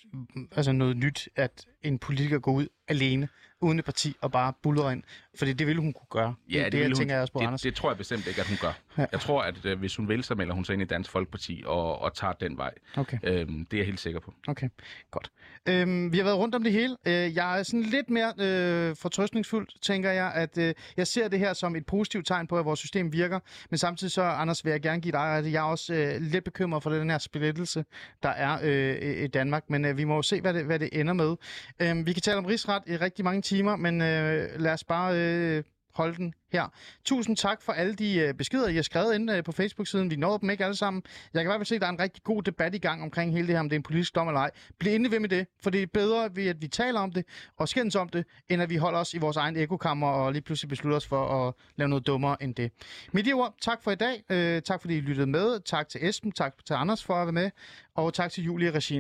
altså noget nyt, at en politiker gå ud alene, uden et parti, og bare buller ind. Fordi det ville hun kunne gøre. Ja, det, det, det jeg hun, tænker jeg også på, det, Anders. det tror jeg bestemt ikke, at hun gør. Ja. Ja. Jeg tror, at øh, hvis hun vil, så melder hun sig ind i Dansk Folkeparti og, og tager den vej. Okay. Øhm, det er jeg helt sikker på. Okay, godt. Øhm, vi har været rundt om det hele. Øh, jeg er sådan lidt mere øh, fortrøstningsfuld, tænker jeg, at øh, jeg ser det her som et positivt tegn på, at vores system virker. Men samtidig så, Anders, vil jeg gerne give dig, at jeg er også øh, lidt bekymret for den her splittelse, der er øh, i Danmark. Men øh, vi må jo se, hvad det, hvad det ender med. Øh, vi kan tale om rigsret i rigtig mange timer, men øh, lad os bare... Øh, holde den her. Tusind tak for alle de øh, beskeder, I har skrevet inde øh, på Facebook-siden. Vi nåede dem ikke alle sammen. Jeg kan i hvert fald se, at der er en rigtig god debat i gang omkring hele det her, om det er en politisk dom eller ej. Bliv endelig ved med det, for det er bedre, ved, at vi taler om det og skændes om det, end at vi holder os i vores egen ekokammer og lige pludselig beslutter os for at lave noget dummere end det. Med de ord, tak for i dag. Øh, tak fordi I lyttede med. Tak til Esben, tak til Anders for at være med, og tak til Julie Regine.